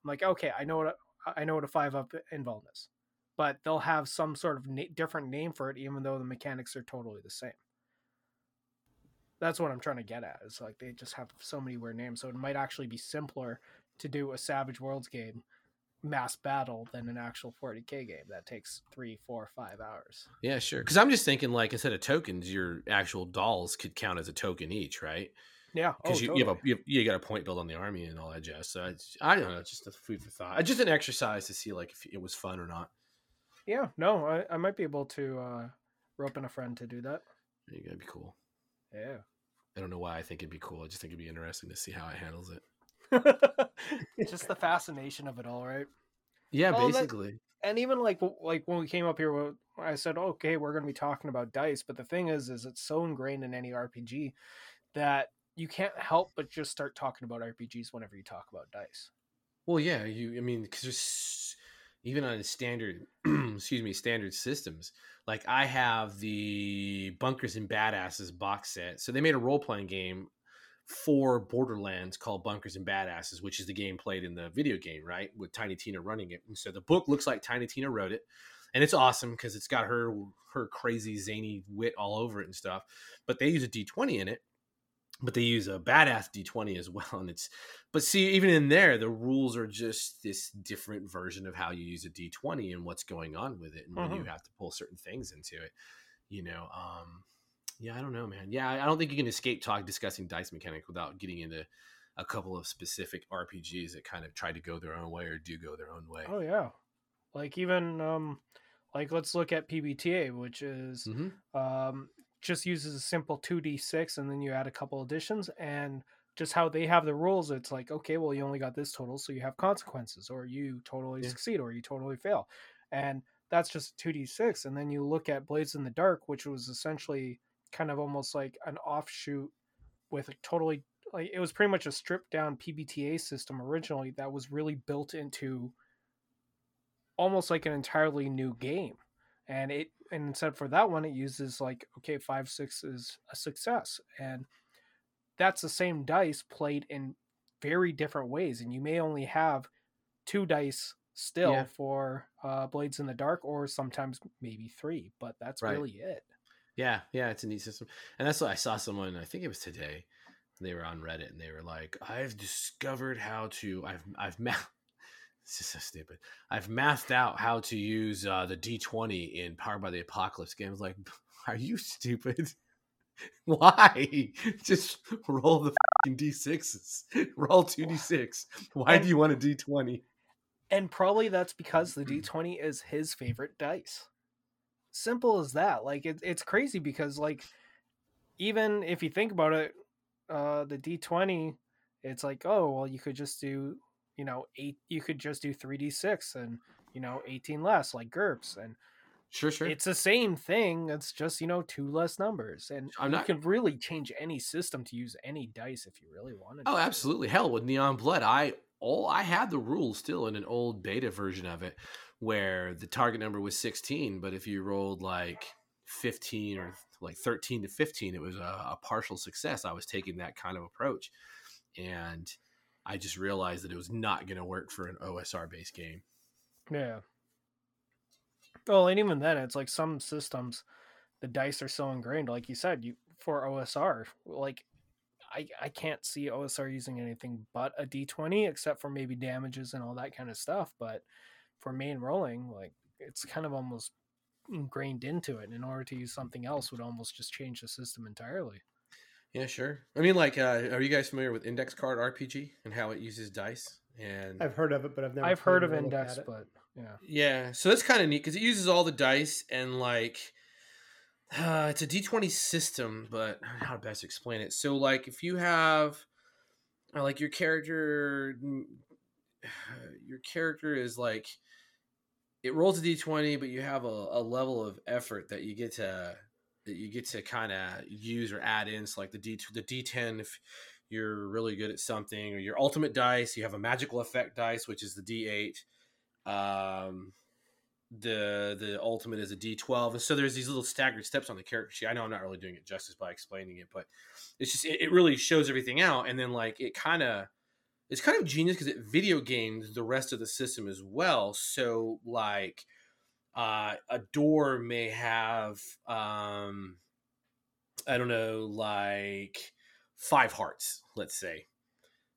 I'm like, okay, I know what a, I know what a five up invuln is, but they'll have some sort of na- different name for it, even though the mechanics are totally the same. That's what I'm trying to get at. Is like they just have so many weird names, so it might actually be simpler to do a Savage Worlds game mass battle than an actual 40k game that takes three, four, five hours. Yeah, sure. Because I'm just thinking, like, instead of tokens, your actual dolls could count as a token each, right? Yeah, Because oh, you, you have a you, have, you got a point build on the army and all that jazz. So I don't know, it's just a food for thought. Just an exercise to see like if it was fun or not. yeah. No, I, I might be able to uh, rope in a friend to do that. You gotta be cool. Yeah. I don't know why I think it'd be cool. I just think it'd be interesting to see how it handles it. [LAUGHS] just the fascination of it all, right? Yeah, Well, that- basically. And even like like when we came up here, I said, okay, we're going to be talking about dice, but the thing is, is it's so ingrained in any RPG that you can't help but just start talking about RPGs whenever you talk about dice. Well, yeah. You, I mean, because there's even on standard, [CLEARS THROAT] excuse me, standard systems. Like I have the Bunkers and Badasses box set. So they made a role playing game for Borderlands called Bunkers and Badasses, which is the game played in the video game, right? With Tiny Tina running it. And so the book looks like Tiny Tina wrote it. And it's awesome because it's got her her crazy zany wit all over it and stuff. But they use a D20 in it. But they use a badass D20 as well. And it's but see, even in there, the rules are just this different version of how you use a D20 and what's going on with it and when you Mhm. have to pull certain things into it. You know, um, yeah, I don't know, man. Yeah, I don't think you can escape talk discussing dice mechanic without getting into a couple of specific RPGs that kind of try to go their own way or do go their own way. Oh yeah. Like even um like let's look at PBTA, which is hmm um just uses a simple 2d6 and then you add a couple additions and just how they have the rules it's like okay well you only got this total so you have consequences or you totally Yeah. succeed or you totally fail and that's just 2d6 and then you look at blades in the dark which was essentially kind of almost like an offshoot with a totally like it was pretty much a stripped down pbta system originally that was really built into almost like an entirely new game and it and instead for that one it uses like okay five six is a success and that's the same dice played in very different ways and you may only have two dice still Yeah. for uh, blades in the dark or sometimes maybe three but that's Right. really it Yeah, yeah, it's a neat system, and that's what I saw someone. I think it was today. They were on Reddit and they were like, "I've discovered how to. I've I've math. [LAUGHS] This is so stupid. I've mathed out how to use uh, the D twenty in Powered by the Apocalypse games. Like, [LAUGHS] "Are you stupid? [LAUGHS] Why? Just roll the fucking D sixes. Roll two D six. Why do you want a D twenty? and probably that's because the d20 is his favorite dice simple as that like it, it's crazy because like even if you think about it uh the d20 it's like oh well you could just do you know eight you could just do 3d6 and you know 18 less like GURPS and Sure, sure. it's the same thing it's just you know two less numbers and I'm you not- can really change any system to use any dice if you really wanted to. Oh, to. absolutely. Hell, with Neon Blood, I all I had the rules still in an old beta version of it where the target number was 16, but if you rolled like 15 or like 13 to 15, it was a, a partial success. I was taking that kind of approach. And I just realized that it was not going to work for an OSR based game. Yeah. Well, and even then, it's like some systems, the dice are so ingrained. Like you said, you for OSR, like I I can't see OSR using anything but a D twenty, except for maybe damages and all that kind of stuff. But for main rolling, like it's kind of almost ingrained into it. And in order to use something else, would almost just change the system entirely. Yeah, sure. I mean, like, uh, are you guys familiar with Index Card RPG and how it uses dice? And I've heard of it, but I've never. I've heard of Index, at but yeah. Yeah, so that's kind of neat because it uses all the dice and like uh, it's a D20 system, but how to best explain it? So like if you have uh, like your character [SIGHS] your character is like it rolls a D20, but you have a, a level of effort that you get to that you get to kind of use or add in. So like the D the D10 if you're really good at something, or your ultimate dice, you have a magical effect dice, which is the D8 um the the ultimate is a d12 and so there's these little staggered steps on the character sheet. I know i'm not really doing it justice by explaining it but it's just it, it really shows everything out. And then like it kind of it's kind of genius because it video games the rest of the system as well. So like uh a door may have um i don't know like five hearts let's say.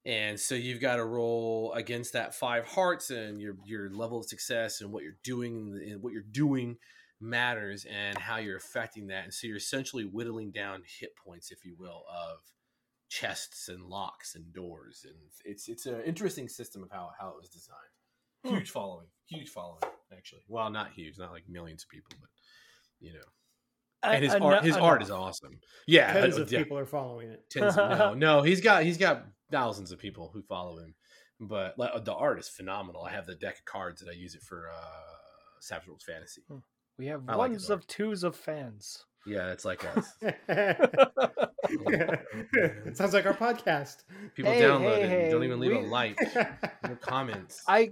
And so you've got to roll against that five hearts and your your level of success and what you're doing and what you're doing matters and how you're affecting that. And so you're essentially whittling down hit points if you will of chests and locks and doors and it's it's an interesting system of how how it was designed. Hmm. huge following huge following actually. Well not huge not like millions of people but you know. And his Uh, art his art is awesome. Yeah Tens uh, of yeah people are following it. tens of, [LAUGHS] no no he's got he's got thousands of people who follow him but like, the art is phenomenal. I have the deck of cards that i use it for uh savage worlds fantasy. We have I like ones of twos of fans. Yeah it's like us [LAUGHS] it sounds like our podcast. people Hey, download hey, it and don't even leave we- a like [LAUGHS] no comments I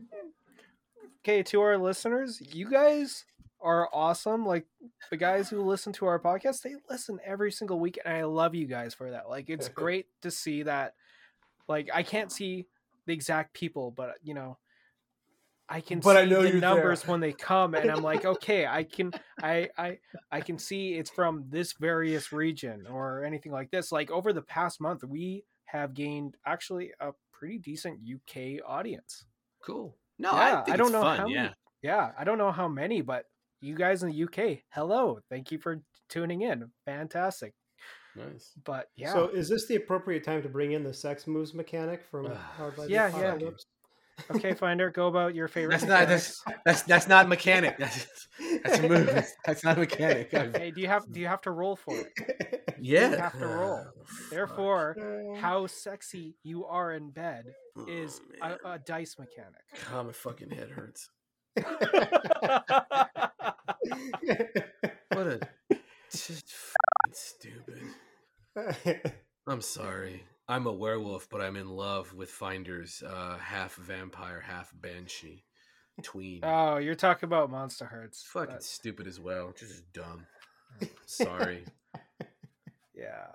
okay, to our listeners, you guys are awesome. Like the guys who listen to our podcast, they listen every single week, and I love you guys for that. Like it's [LAUGHS] great to see that. Like I can't see the exact people, but you know, I can But see I know the numbers there. when they come, and I'm like, [LAUGHS] okay, I can, I, I, I can see it's from this various region or anything like this. Like over the past month, we have gained actually a pretty decent UK audience. Cool. No, Yeah, I, think I don't it's know fun. how yeah. many- Yeah, I don't know how many, but you guys in the UK, hello, thank you for tuning in. Fantastic. Nice. But yeah, So is this the appropriate time to bring in the sex moves mechanic from Hard Light Yeah, yeah. Apocalypse? Okay, Finder, go about your favorite. That's not that's that's that's not mechanic. [LAUGHS] That's that's a move. That's, [LAUGHS] that's not a mechanic. [LAUGHS] Hey, do you have do you have to roll for it? yeah. have to roll. Oh. Therefore, uh, how sexy you are in bed oh, is Oh, a, a dice mechanic. God, my fucking head hurts. What a just fucking stupid. I'm sorry. I'm a werewolf, but I'm in love with Finder's uh, half vampire, half banshee tween. oh, you're talking about Monsterhearts. fucking That- stupid as well. Just dumb. [LAUGHS] Sorry. yeah,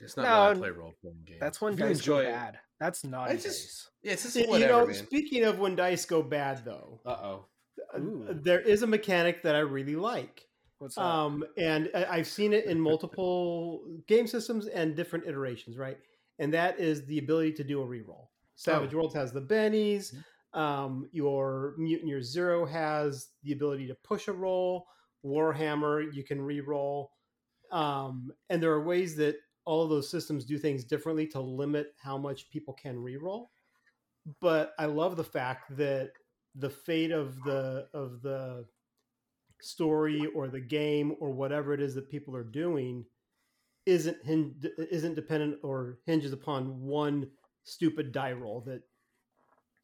It's not No, why I n- play role playing games. that's when If you dice go enjoy it- bad. That's naughty just- dice. Yeah, it's just you know, man. speaking of when dice go bad, though, Uh oh. there is a mechanic that I really like. What's that? Um, and I've seen it in multiple game systems and different iterations, right? And that is the ability to do a reroll. Savage Oh. Worlds has the bennies. Um, your Mutant Year Zero has the ability to push a roll. Warhammer, you can re-roll. Um, and there are ways that all of those systems do things differently to limit how much people can re-roll. But I love the fact that the fate of the of the story or the game or whatever it is that people are doing isn't hin- isn't dependent or hinges upon one stupid die roll that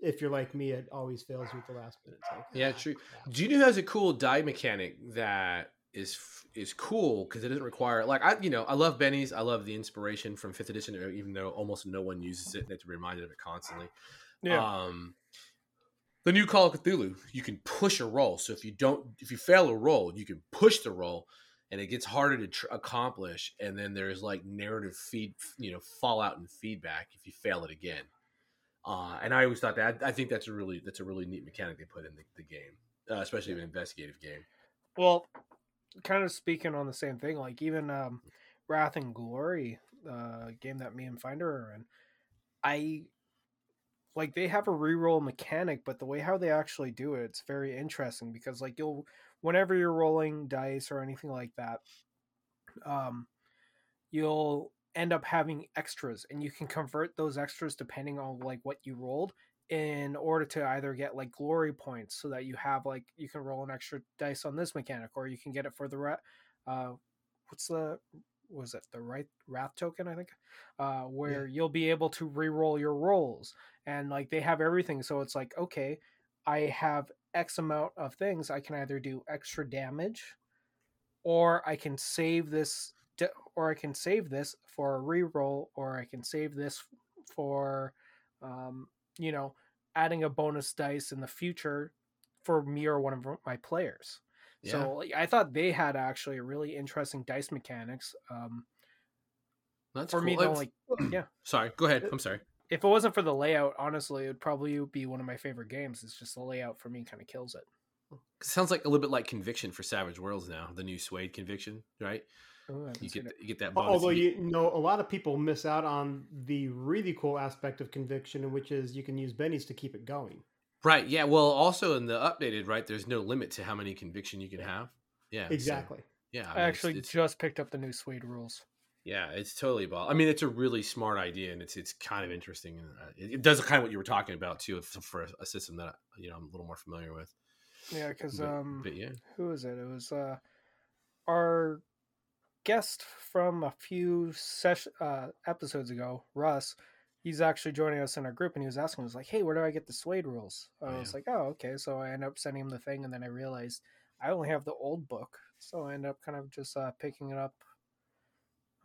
if you're like me it always fails you at the last minute like, Yeah, ah, true. crap. Do you know has a cool die mechanic that is is cool because it doesn't require like I you know I love bennies I love the inspiration from fifth edition uh, even though almost no one uses it and it's reminded of it constantly. Yeah. Um, the new Call of Cthulhu you can push a roll so if you don't if you fail a roll you can push the roll and it gets harder to tr- accomplish and then there's like narrative feed you know fallout and feedback if you fail it again. Uh, and I always thought that I think that's a really that's a really neat mechanic they put in the, the game, uh, especially an investigative game. Well, kind of speaking on the same thing, like even um, Wrath and Glory, uh, game that me and Finder are in, I like they have a reroll mechanic, but the way how they actually do it, it's very interesting because like you'll whenever you're rolling dice or anything like that, um, you'll end up having extras, and you can convert those extras depending on like what you rolled in order to either get like glory points so that you have like you can roll an extra dice on this mechanic or you can get it for the uh what's the was it the right wrath token i think? Uh where you'll be able to re-roll your rolls and like they have everything so it's like okay i have x amount of things i can either do extra damage or i can save this or i can save this for a re-roll or i can save this for um you know, adding a bonus dice in the future for me or one of my players. Yeah. So I thought they had actually a really interesting dice mechanics. Um, That's for me, cool. Uh, like yeah, [CLEARS THROAT] sorry, go ahead. I'm sorry. If it wasn't for the layout, honestly, it would probably be one of my favorite games. It's just the layout for me kind of kills it. It sounds like a little bit like Conviction for Savage Worlds now, the new SWADE Conviction, right? Ooh, You get it. you get that bonus. Although you you know, a lot of people miss out on the really cool aspect of conviction, which is you can use bennies to keep it going. right, yeah. Well, also in the updated, right, there's no limit to how many conviction you can have. Yeah, so, Exactly. yeah, I mean, it's- actually it's, just picked up the new SWADE rules. Yeah, it's totally ball. I mean, it's a really smart idea, and it's it's kind of interesting. and uh, It, it does kind of what you were talking about too, for a, a system that you know I'm a little more familiar with. Yeah, because um, but yeah, who is it? It was uh, our guest from a few sesh- uh, episodes ago, Russ. He's actually joining us in our group, and he was asking, "Was like, hey, where do I get the SWADE rules?" I Oh, was yeah. like, "Oh, okay." So I end up sending him the thing, and then I realized I only have the old book, so I end up kind of just uh, picking it up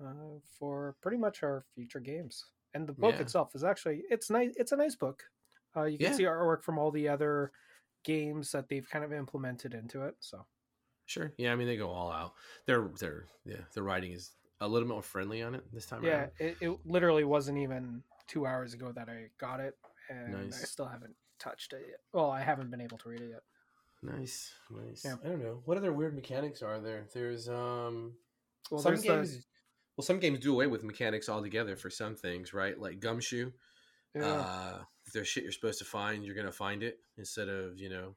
uh, for pretty much our future games. And the book Yeah. itself is actually it's nice. It's a nice book. Uh, you can Yeah. see artwork from all the other games that they've kind of implemented into it. So Sure. Yeah, I mean they go all out. Their their yeah, the writing is a little more friendly on it this time yeah, around. it, it literally wasn't even two hours ago that I got it, and I still haven't touched it yet. Well, I haven't been able to read it yet. Nice, nice. Yeah. I don't know what other weird mechanics are there. There's um Well, some there's the- games. Well, some games do away with mechanics altogether for some things, right? Like Gumshoe. Yeah. Uh, if there's shit you're supposed to find, you're gonna find it instead of you know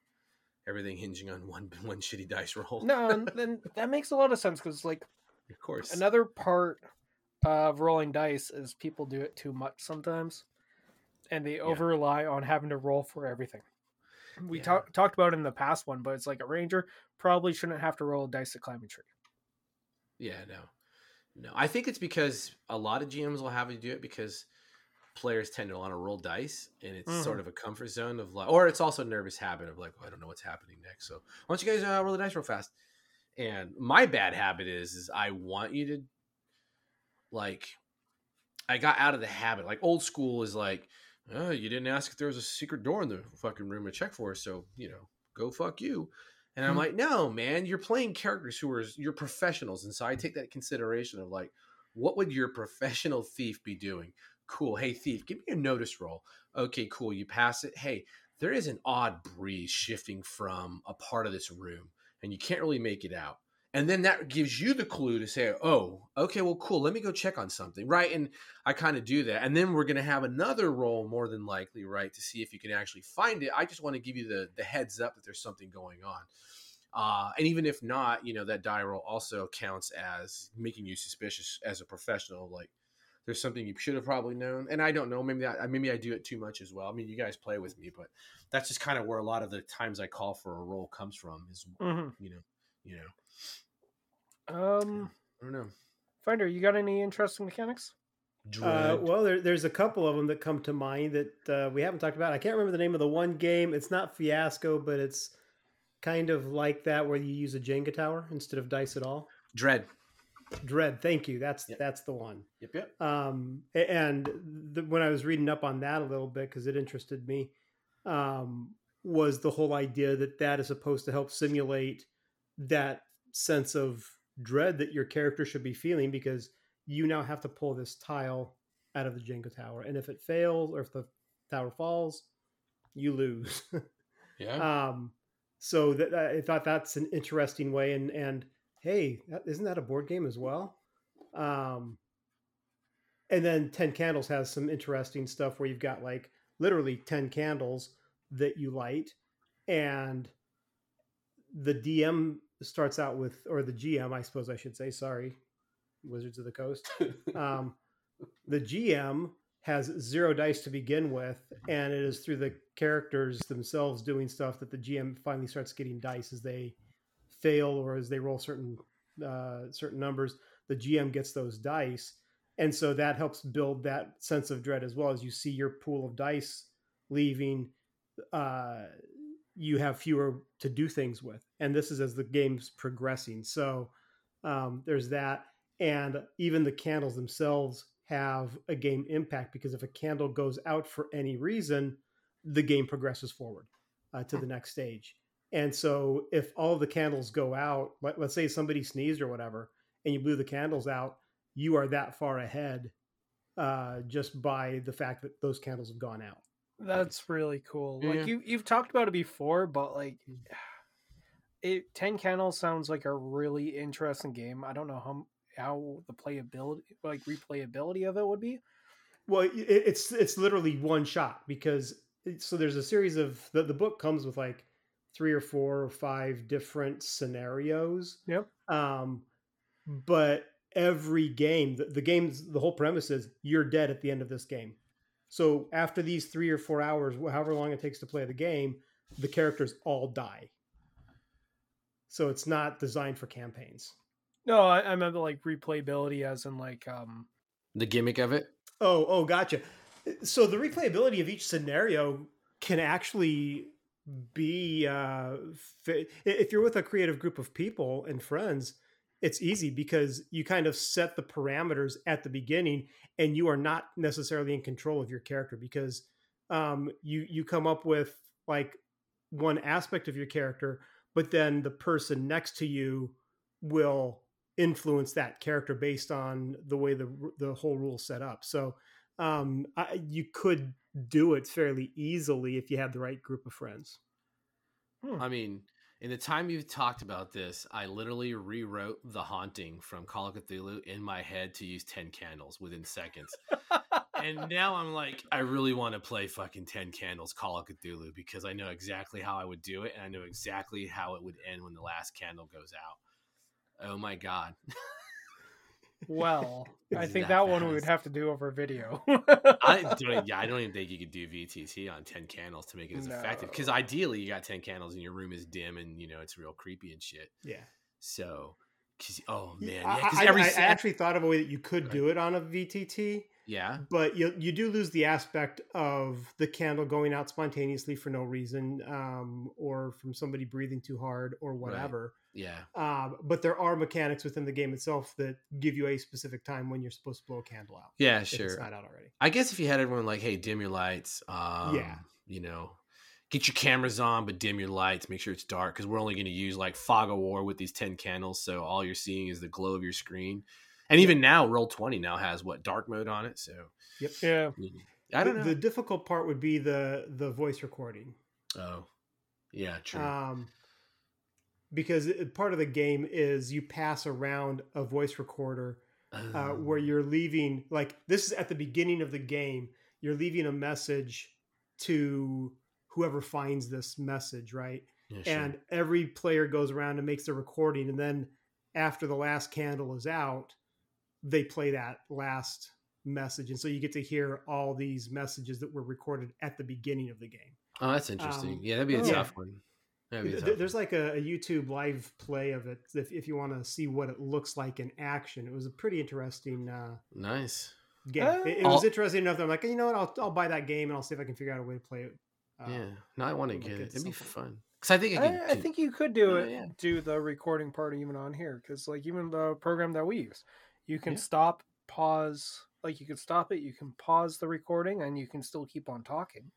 everything hinging on [LAUGHS] one one shitty dice roll. no, and [LAUGHS] then that makes a lot of sense because like of course. another part of rolling dice is people do it too much sometimes, and they over rely on having to roll for everything. We Yeah. talked talked about it in the past one, but it's like a ranger probably shouldn't have to roll dice to climb a tree. Yeah, no, no. I think it's because a lot of GMs will have you do it because players tend to want to roll dice, and it's sort Mhm. of a comfort zone of like, or it's also a nervous habit of like, oh, I don't know what's happening next. So why don't you guys uh, roll the dice real fast? And my bad habit is, is I want you to like. I got out of the habit. Like old school is like, oh, you didn't ask if there was a secret door in the fucking room to check for, so you know, go fuck you. And I'm Hmm. like, no, man, you're playing characters who are you're professionals, and so I take that consideration of like, what would your [LAUGHS] professional thief be doing? Cool. Hey, thief, give me a notice roll. Okay, cool. You pass it. Hey, there is an odd breeze shifting from a part of this room, and you can't really make it out. And then that gives you the clue to say, oh, okay, well, cool. Let me go check on something, right? And I kind of do that. And then we're going to have another roll, more than likely, right, to see if you can actually find it. I just want to give you the the heads up that there's something going on. Uh, and even if not, you know, that die roll also counts as making you suspicious as a professional. Like, there's something you should have probably known. And I don't know. Maybe I, maybe I do it too much as well. I mean, you guys play with me, but that's just kind of where a lot of the times I call for a roll comes from. Is Mm-hmm. you know, you know, Um, I don't know. Finder, you got any interesting mechanics? Uh, well, there, there's a couple of them that come to mind that uh, we haven't talked about. I can't remember the name of the one game. It's not Fiasco, but it's kind of like that where you use a Jenga tower instead of dice at all. Dread. Dread. Thank you. That's Yep. that's the one. Yep. Yep. Um, and the, when I was reading up on that a little bit because it interested me, um, was the whole idea that that is supposed to help simulate that sense of dread that your character should be feeling because you now have to pull this tile out of the Jenga tower, and if it fails or if the tower falls, you lose. [LAUGHS] Yeah. um, so that I thought that's an interesting way, and and hey, that, isn't that a board game as well? Um, and then Ten Candles has some interesting stuff where you've got like literally ten candles that you light, and the DM starts out with, or the GM, I suppose I should say. Sorry, Wizards of the Coast. [LAUGHS] Um, the GM has zero dice to begin with, and it is through the characters themselves doing stuff that the GM finally starts getting dice as they fail or as they roll certain uh, certain numbers. The GM gets those dice, and so that helps build that sense of dread as well as you see your pool of dice leaving. Uh, you have fewer to do things with, and this is as the game's progressing. So um, there's that, and even the candles themselves have a game impact because if a candle goes out for any reason, the game progresses forward uh, to the next stage. And so if all the candles go out, let, let's say somebody sneezed or whatever, and you blew the candles out, you are that far ahead uh, just by the fact that those candles have gone out. That's really cool. Yeah. Like you, you've talked about it before, but like, [SIGHS] it Ten Candles sounds like a really interesting game. I don't know how how the playability, like replayability of it would be. Well, it, it's it's literally one shot because so there's a series of the, the book comes with like three or four or five different scenarios. Yep. Um, but every game, the, the game's the whole premise is you're dead at the end of this game. So after these three or four hours, however long it takes to play the game, the characters all die. So it's not designed for campaigns. No, I, I meant like replayability, as in like, um, the gimmick of it. Oh, oh, gotcha. So the replayability of each scenario can actually be uh, fi- if you're with a creative group of people and friends, it's easy because you kind of set the parameters at the beginning, and you are not necessarily in control of your character because um, you you come up with like one aspect of your character, but then the person next to you will influence that character based on the way the the whole rule set up. So um, I, you could do it fairly easily if you had the right group of friends. Hmm. I mean, in the time you've talked about this, I literally rewrote the haunting from Call of Cthulhu in my head to use 10 candles within seconds. and [LAUGHS] now I'm like, I really want to play fucking 10 candles Call of Cthulhu because I know exactly how I would do it and I know exactly how it would end when the last candle goes out. Oh my god. [LAUGHS] Well, [LAUGHS] I think that, that one we would have to do over video. I [LAUGHS] don't. Yeah, I don't even think you could do VTT on ten candles to make it as no. effective. Because ideally, you got ten candles and your room is dim and you know it's real creepy and shit. Yeah. So, cause, oh man, yeah. I, every I, I actually thought of a way that you could do it on a VTT. Yeah. But you you do lose the aspect of the candle going out spontaneously for no reason, um, or from somebody breathing too hard or whatever. Right. Yeah. Um, but there are mechanics within the game itself that give you a specific time when you're supposed to blow a candle out. Yeah, sure. It's not out already. I guess if you had everyone like, hey, dim your lights. Um, yeah. You know, get your cameras on, but dim your lights. Make sure it's dark because we're only going to use like fog of war with these ten candles, so all you're seeing is the glow of your screen and even now roll 20 now has what dark mode on it so yep yeah i don't the, know the difficult part would be the the voice recording oh yeah true um because part of the game is you pass around a voice recorder uh, where oh. you're leaving like this is at the beginning of the game you're leaving a message to whoever finds this message right? Yeah, sure. and every player goes around and makes a recording and then after the last candle is out they play that last message and so you get to hear all these messages that were recorded at the beginning of the game. Oh that's interesting. Um, yeah that'd be a tough one there's like a, a, YouTube live play of it if, if you want to see what it looks like in action. It was a pretty interesting. Uh, nice game. Uh, it, it was interesting enough that I'm like, you know what, I'll I'll buy that game and I'll see if I can figure out a way to play it. Uh, yeah, no, I want to get it. It'd be fun. Cause I think I, I, think you could do it, yeah. do the recording part even on here. Cause like even the program that we use, you can yeah. stop, pause, like you can stop it, you can pause the recording, and you can still keep on talking.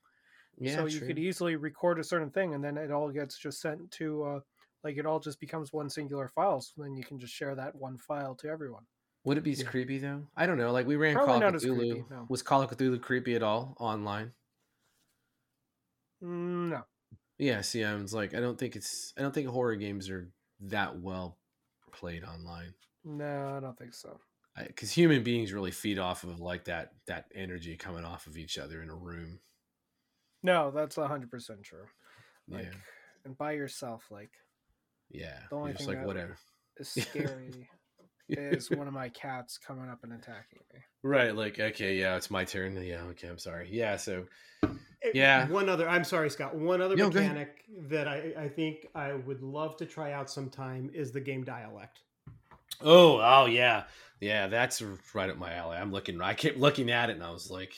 Yeah, so you could easily record a certain thing, and then it all gets just sent to, uh, like it all just becomes one singular file. So then you can just share that one file to everyone. Would it be yeah. creepy though? I don't know. Like we ran Probably Call of Cthulhu. Creepy, no. Was Call of Cthulhu creepy at all online? Mm, no. Yeah. See, I was like, I don't think it's. I don't think horror games are that well played online. No, I don't think so. Because human beings really feed off of like that that energy coming off of each other in a room. No, that's hundred percent true. Like, yeah. and by yourself, like, yeah, the only thing like whatever is [LAUGHS] scary is one of my cats coming up and attacking me. Right, like okay, yeah, it's my turn. Yeah, okay, I'm sorry. Yeah, so eh, yeah. One other, I'm sorry, Scott. One other no, mechanic that I, I think I would love to try out sometime is the game dialect. Oh, oh yeah, yeah. That's right up my alley. I'm looking. I kept looking at it, and I was like,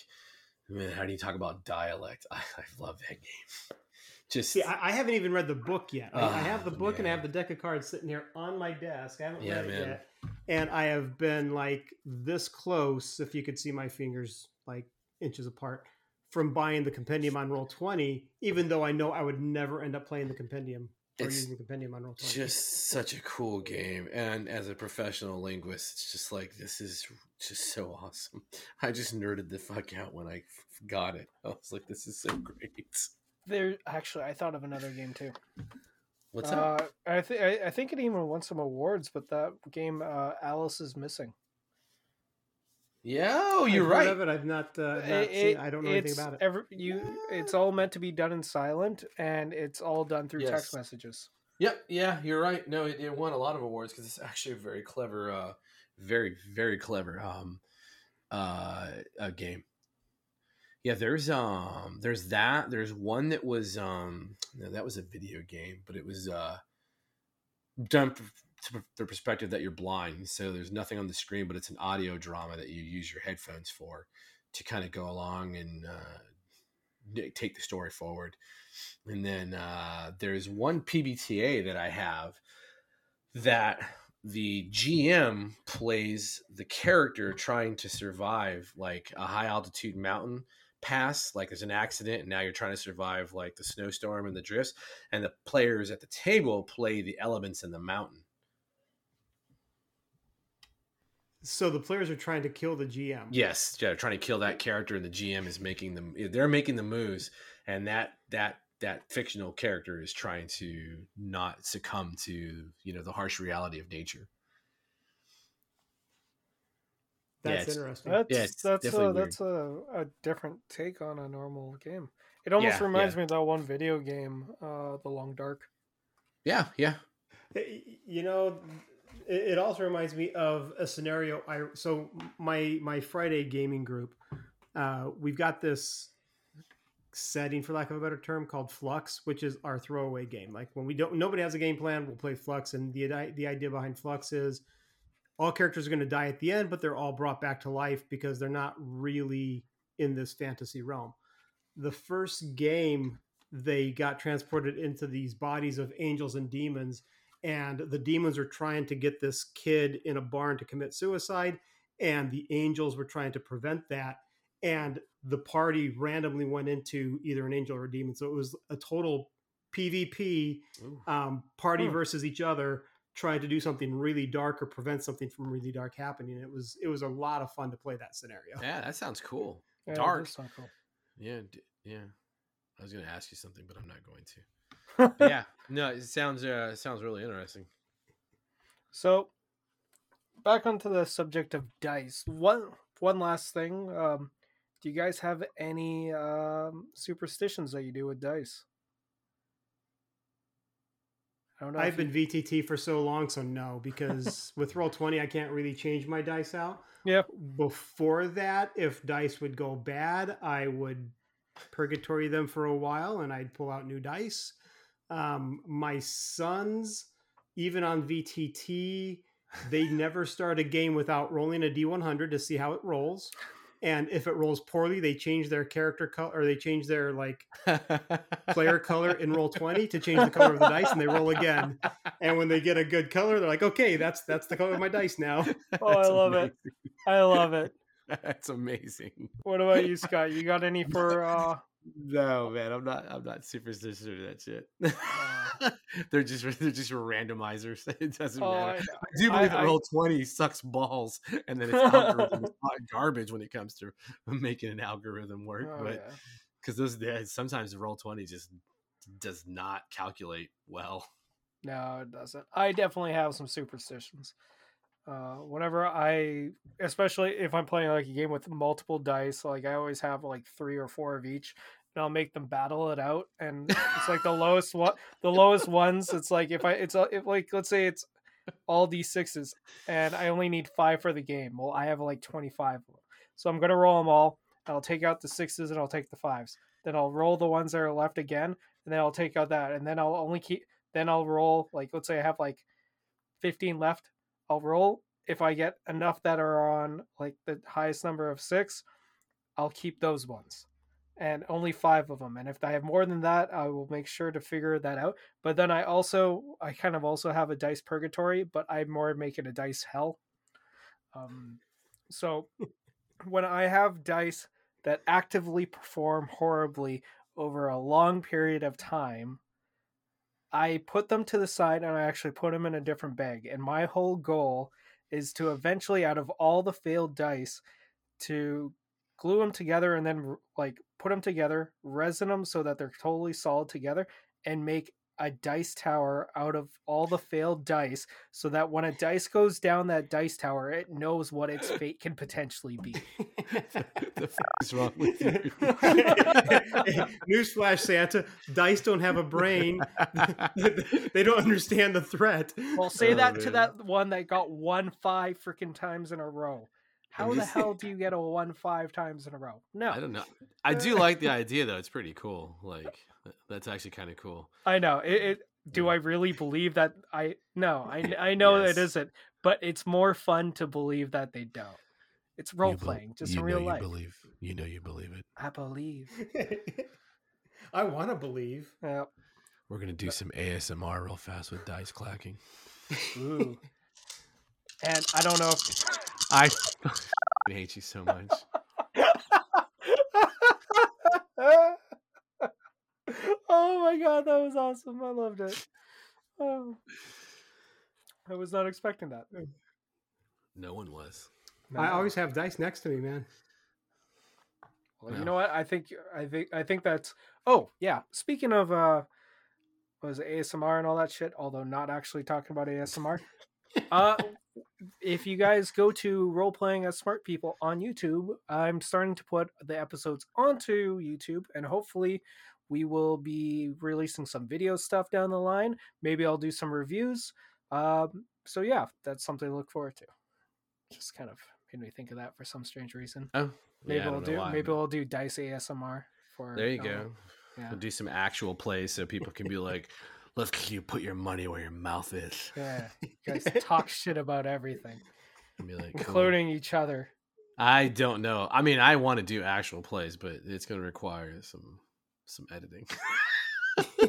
"Man, how do you talk about dialect?" [LAUGHS] I, I love that game. [LAUGHS] Just see, I, I, haven't even read the book yet. I, I have the oh, book man. and I have the deck of cards sitting here on my desk. I haven't yeah, read man. it yet, and I have been like this close. If you could see my fingers, like inches apart from buying the compendium on roll 20 even though i know i would never end up playing the compendium it's using compendium on Roll20. Just such a cool game, and as a professional linguist, it's just like this is just so awesome. [LAUGHS] I just nerded the fuck out when I got it. [LAUGHS] I was like, this is so great. There, actually, I thought of another game too. What's uh, that? I think I think it even won some awards, but that game, uh, Alice is missing. Yeah, oh, you're right. Of it. I've not. Uh, not it, seen, I don't know anything about it. Every, you, it's all meant to be done in silent, and it's all done through yes. text messages. Yep. Yeah, you're right. No, it, it won a lot of awards because it's actually a very clever, uh, very very clever um, uh, a game. Yeah, there's um, there's that. There's one that was um, no, that was a video game, but it was uh, done to the perspective that you're blind. So there's nothing on the screen, but it's an audio drama that you use your headphones for to kind of go along and uh, take the story forward. And then uh, there's one PBTA that I have that the GM plays the character trying to survive like a high altitude mountain pass, like there's an accident, and now you're trying to survive like the snowstorm and the drifts, and the players at the table play the elements in the mountain. So the players are trying to kill the GM. Yes, yeah, trying to kill that character, and the GM is making them. They're making the moves, and that that that fictional character is trying to not succumb to you know the harsh reality of nature. That's yeah, interesting. That's yeah, that's a, that's a, a different take on a normal game. It almost yeah, reminds me of that one video game, uh, The Long Dark. Yeah, yeah. You know, it, also reminds me of a scenario. I so my my Friday gaming group, uh, we've got this setting for lack of a better term called Flux, which is our throwaway game. Like when we don't nobody has a game plan, we'll play Flux, and the the idea behind Flux is all characters are going to die at the end, but they're all brought back to life because they're not really in this fantasy realm. The first game, they got transported into these bodies of angels and demons and the demons were trying to get this kid in a barn to commit suicide and the angels were trying to prevent that and the party randomly went into either an angel or a demon. So it was a total pvp um, party huh. versus each other trying to do something really dark or prevent something from really dark happening. It was it was a lot of fun to play that scenario. Yeah that sounds cool. Yeah, dark. cool. yeah yeah. I was going to ask you something but i'm not going to. [LAUGHS] Yeah, no, it sounds uh, sounds really interesting. So, back onto the subject of dice. One one last thing. Um, do you guys have any um, superstitions that you do with dice? I don't know. I've been you... VTT for so long, so no, because [LAUGHS] with roll twenty, I can't really change my dice out. Yeah. Before that, if dice would go bad, I would purgatory them for a while, and I'd pull out new dice. Um, my sons, even on VTT, they never start a game without rolling a D100 to see how it rolls. And if it rolls poorly, they change their character color or they change their like player [LAUGHS] color in roll 20 to change the color of the dice and they roll again. And when they get a good color, they're like, okay, that's that's the color of my dice now. [LAUGHS] Oh, I love amazing. it. I love it. [LAUGHS] That's amazing. What about you, Scott? You got any for uh no, man, I'm not. I'm not superstitious or that shit. Uh, [LAUGHS] they're just [LAUGHS] they're just randomizers. [LAUGHS] It doesn't oh, matter. I, I, do believe I, that roll twenty sucks balls, and then it's algorithm garbage when it comes to making an algorithm work. Oh, but because yeah. those sometimes the roll twenty just does not calculate well. No, it doesn't. I definitely have some superstitions. Uh, whenever I, especially if I'm playing like a game with multiple dice, like I always have like three or four of each, and I'll make them battle it out. And it's like the lowest one, [LAUGHS] the lowest ones. It's like if I, it's a, if like let's say it's all d sixes, and I only need five for the game. Well, I have like twenty five, so I'm gonna roll them all. I'll take out the sixes and I'll take the fives. Then I'll roll the ones that are left again, and then I'll take out that, and then I'll only keep. Then I'll roll like let's say I have like fifteen left I'll roll. If I get enough that are on like the highest number of six, I'll keep those ones. And only five of them. And if I have more than that, I will make sure to figure that out. But then I also, I kind of also have a dice purgatory, but I more make it a dice hell. Um, so when I have dice that actively perform horribly over a long period of time, I put them to the side and I actually put them in a different bag. And my whole goal is to eventually, out of all the failed dice, to glue them together and then like put them together, resin them so that they're totally solid together, and make a dice tower out of all the failed dice so that when a dice goes down that dice tower, it knows what its fate can potentially be. [LAUGHS] [LAUGHS] the fuck is wrong with [LAUGHS] you? Newsflash, Santa. Dice don't have a brain. they don't understand the threat. Well, say oh, that man. to that one that got one five freaking times in a row. How the hell do you get a one five times in a row? No, I don't know. I do like the idea though; it's pretty cool. Like that's actually kind of cool. I know. It, it do I really believe that I no, I I know yes. it isn't, but it's more fun to believe that they don't. It's role be- playing, just in real life. believe. You know you believe it. I believe. [LAUGHS] I want to believe. Yeah. We're gonna do some ASMR real fast with dice clacking. Ooh. and I don't know if I [LAUGHS] hate you so much. [LAUGHS] that was awesome. I loved it. Oh. I was not expecting that. No one was. I always have dice next to me, man. Well, Yeah. you know what? I think I think I think that's. Oh yeah. Speaking of uh, was ASMR and all that shit? Although not actually talking about ASMR. uh, [LAUGHS] if you guys go to role playing as smart people on YouTube, I'm starting to put the episodes onto YouTube, and hopefully, we will be releasing some video stuff down the line. Maybe I'll do some reviews. Um, so yeah, that's something to look forward to. Just kind of made me think of that for some strange reason. Oh, Maybe yeah, I'll do why, maybe but- we'll do dice ASMR for There you uh, go. Yeah. We'll do some actual plays so people can be like, "Let's you put your money where your mouth is." Yeah. You guys [LAUGHS] talk shit about everything, be like, including each other. I don't know. I mean, I want to do actual plays, but it's going to require some some editing. [LAUGHS] [LAUGHS]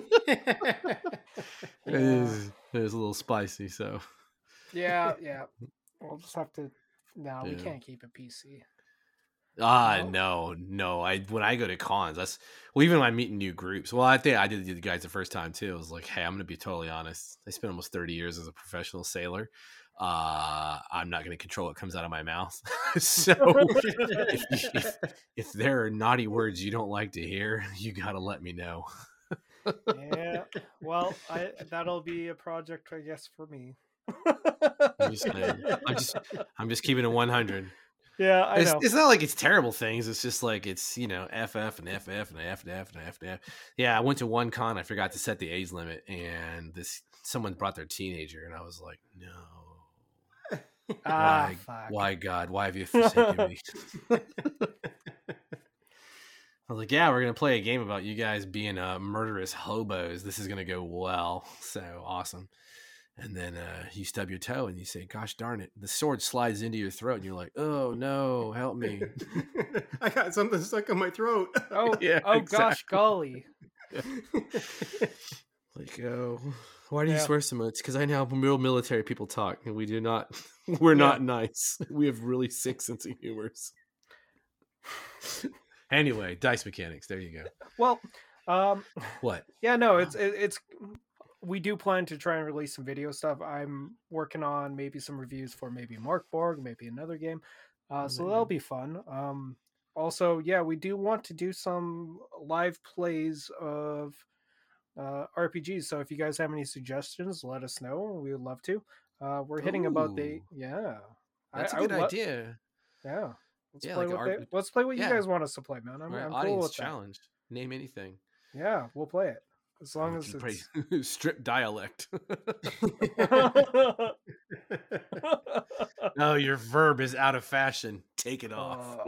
It Yeah. is it's a little spicy, so Yeah, [LAUGHS] yeah. We'll just have to no, we can't keep it PC. ah No? no, no. I when I go to cons, that's well, even when I'm meeting new groups. Well, I think I did the guys the first time too. I was like, hey, I'm going to be totally honest. I spent almost 30 years as a professional sailor. Uh, I'm not going to control what comes out of my mouth. [LAUGHS] so [LAUGHS] if, if, if there are naughty words you don't like to hear, you got to let me know. yeah. Well, I that'll be a project I guess for me. I'm just. I'm just, I'm just keeping it 100. yeah, I It's, know. it's not like it's terrible things. It's just like it's you know FF and FF and F and F and F and F. Yeah, I went to one con. I forgot to set the age limit, and this someone brought their teenager, and I was like, no. Ah, why, fuck. why God? Why have you [LAUGHS] forsaken me? [LAUGHS] I was like, yeah, we're gonna play a game about you guys being uh, murderous hobos. This is gonna go well. So awesome. And then uh, you stub your toe and you say, "Gosh darn it!" The sword slides into your throat, and you're like, "Oh no, help me!" [LAUGHS] I got something stuck in my throat. Oh, Yeah, oh gosh, exactly. golly. Like, oh, why do you Yeah. swear so much? Because I know how [LAUGHS] real military people talk, and we do not. [LAUGHS] We're not nice. [LAUGHS] We have really sick sense of humors. anyway, dice mechanics. There you go. Well, um, [SIGHS] What? yeah, no, it's it, it's we do plan to try and release some video stuff. I'm working on maybe some reviews for maybe Mörk Borg, maybe another game. Uh, so that'll be fun. Um, also, yeah, we do want to do some live plays of uh, RPGs. So if you guys have any suggestions, let us know. We would love to. Uh, we're hitting about the yeah. That's a I would good lo- idea. Yeah. Let's Yeah, play like a what they, let's play what you guys want us to play, man. I'm, Right, I'm cool audience with that. challenge. Name anything. Yeah, we'll play it as long as it's. [LAUGHS] strip dialect. no, [LAUGHS] your verb is out of fashion. Take it off.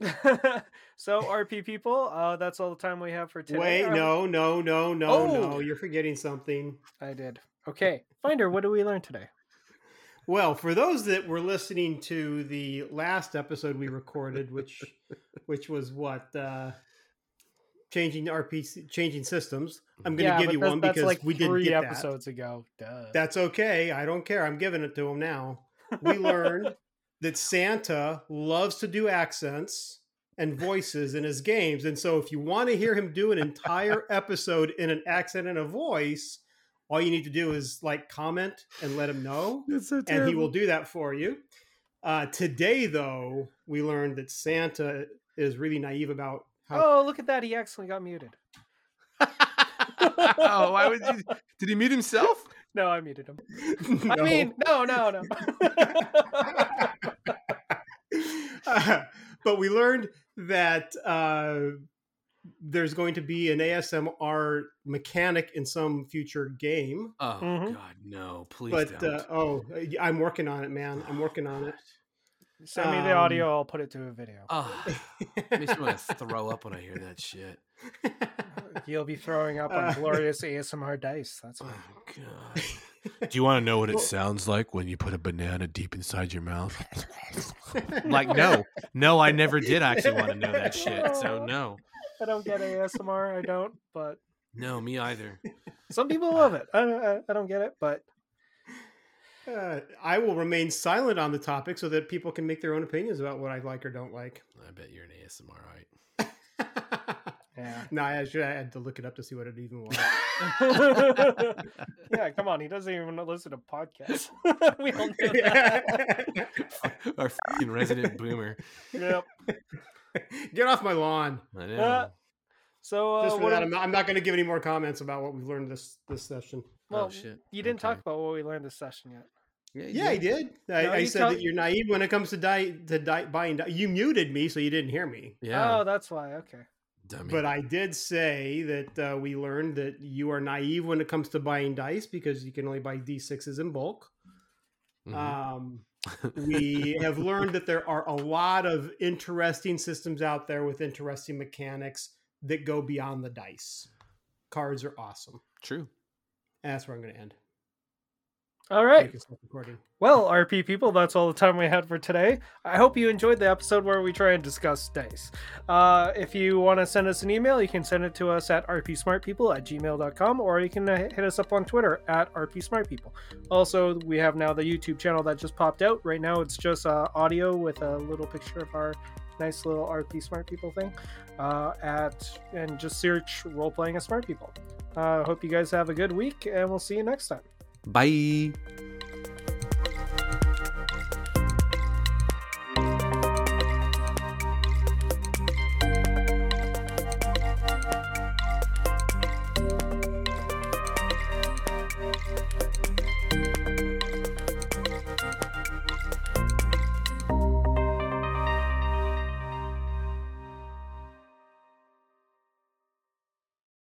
[LAUGHS] so RP people, uh, that's all the time we have for today. Wait, no, no, no, no, Oh. no. You're forgetting something. I did. Okay, Finder, what did we learn today? Well, for those that were listening to the last episode we recorded, which which was what uh changing RPC changing systems, I'm going to Yeah, give you one because like we didn't three get episodes ago. Duh. That's okay. I don't care. I'm giving it to him now. We [LAUGHS] learned that Santa loves to do accents and voices in his games, and so if you want to hear him do an entire [LAUGHS] episode in an accent and a voice, all you need to do is like comment and let him know It's so and he will do that for you. Uh, today, though, we learned that Santa is really naive about how. oh, look at that! He accidentally got muted. [LAUGHS] oh, why would you? [LAUGHS] Did he mute himself? No, I muted him. I mean, no, no, no. Uh, but we learned that uh, there's going to be an ASMR mechanic in some future game. Oh Mhm. God, no! Please But don't. uh, oh, I'm working on it, man. I'm working on it. [SIGHS] Send me the Um, audio. I'll put it to a video. oh, makes me want to [LAUGHS] throw up when I hear that shit. You'll be throwing up on Uh, [LAUGHS] glorious ASMR dice. That's what. Oh what. God. Do you want to know what it sounds like when you put a banana deep inside your mouth? [LAUGHS] like, no, no, I never did actually want to know that [LAUGHS] shit. So no, I don't get ASMR. I don't, but no, me either. [LAUGHS] some people love it. I, I, I don't get it, but Uh, I will remain silent on the topic so that people can make their own opinions about what I like or don't like. I bet you're an ASMR, right? Yeah. No, I actually I had to look it up to see what it even was. [LAUGHS] yeah, come on. He doesn't even listen to podcasts. [LAUGHS] we all know that. Our fucking resident boomer. Yep. Get off my lawn. I know. Uh, So, uh, Just for that, I'm not, I'm not going to give any more comments about what we've learned this this session. well, oh shit. you didn't Okay. talk about what we learned this session yet. Yeah, you Yeah, I did. I, No, I said tell- that you're naive when it comes to di- to di- buying. Di- you muted me, so you didn't hear me. Yeah. Oh, that's why. Okay. Dummy. But I did say that uh, we learned that you are naive when it comes to buying dice because you can only buy d6s in bulk. Mhm. Um, [LAUGHS] we have learned that there are a lot of interesting systems out there with interesting mechanics that go beyond the dice. Cards are awesome. True. And that's where I'm going to end. All right. Thank you for recording. Well, RP people, that's all the time we had for today. I hope you enjoyed the episode where we try and discuss dice. Uh, if you want to send us an email, you can send it to us at rpsmartpeople at gmail.com or you can uh, hit us up on Twitter at rpsmartpeople. Also, we have now the YouTube channel that just popped out. Right now, it's just uh, audio with a little picture of our nice little RP Smart People thing uh, at and just search role playing as Smart People. Uh, hope you guys have a good week, and we'll see you next time. Bye.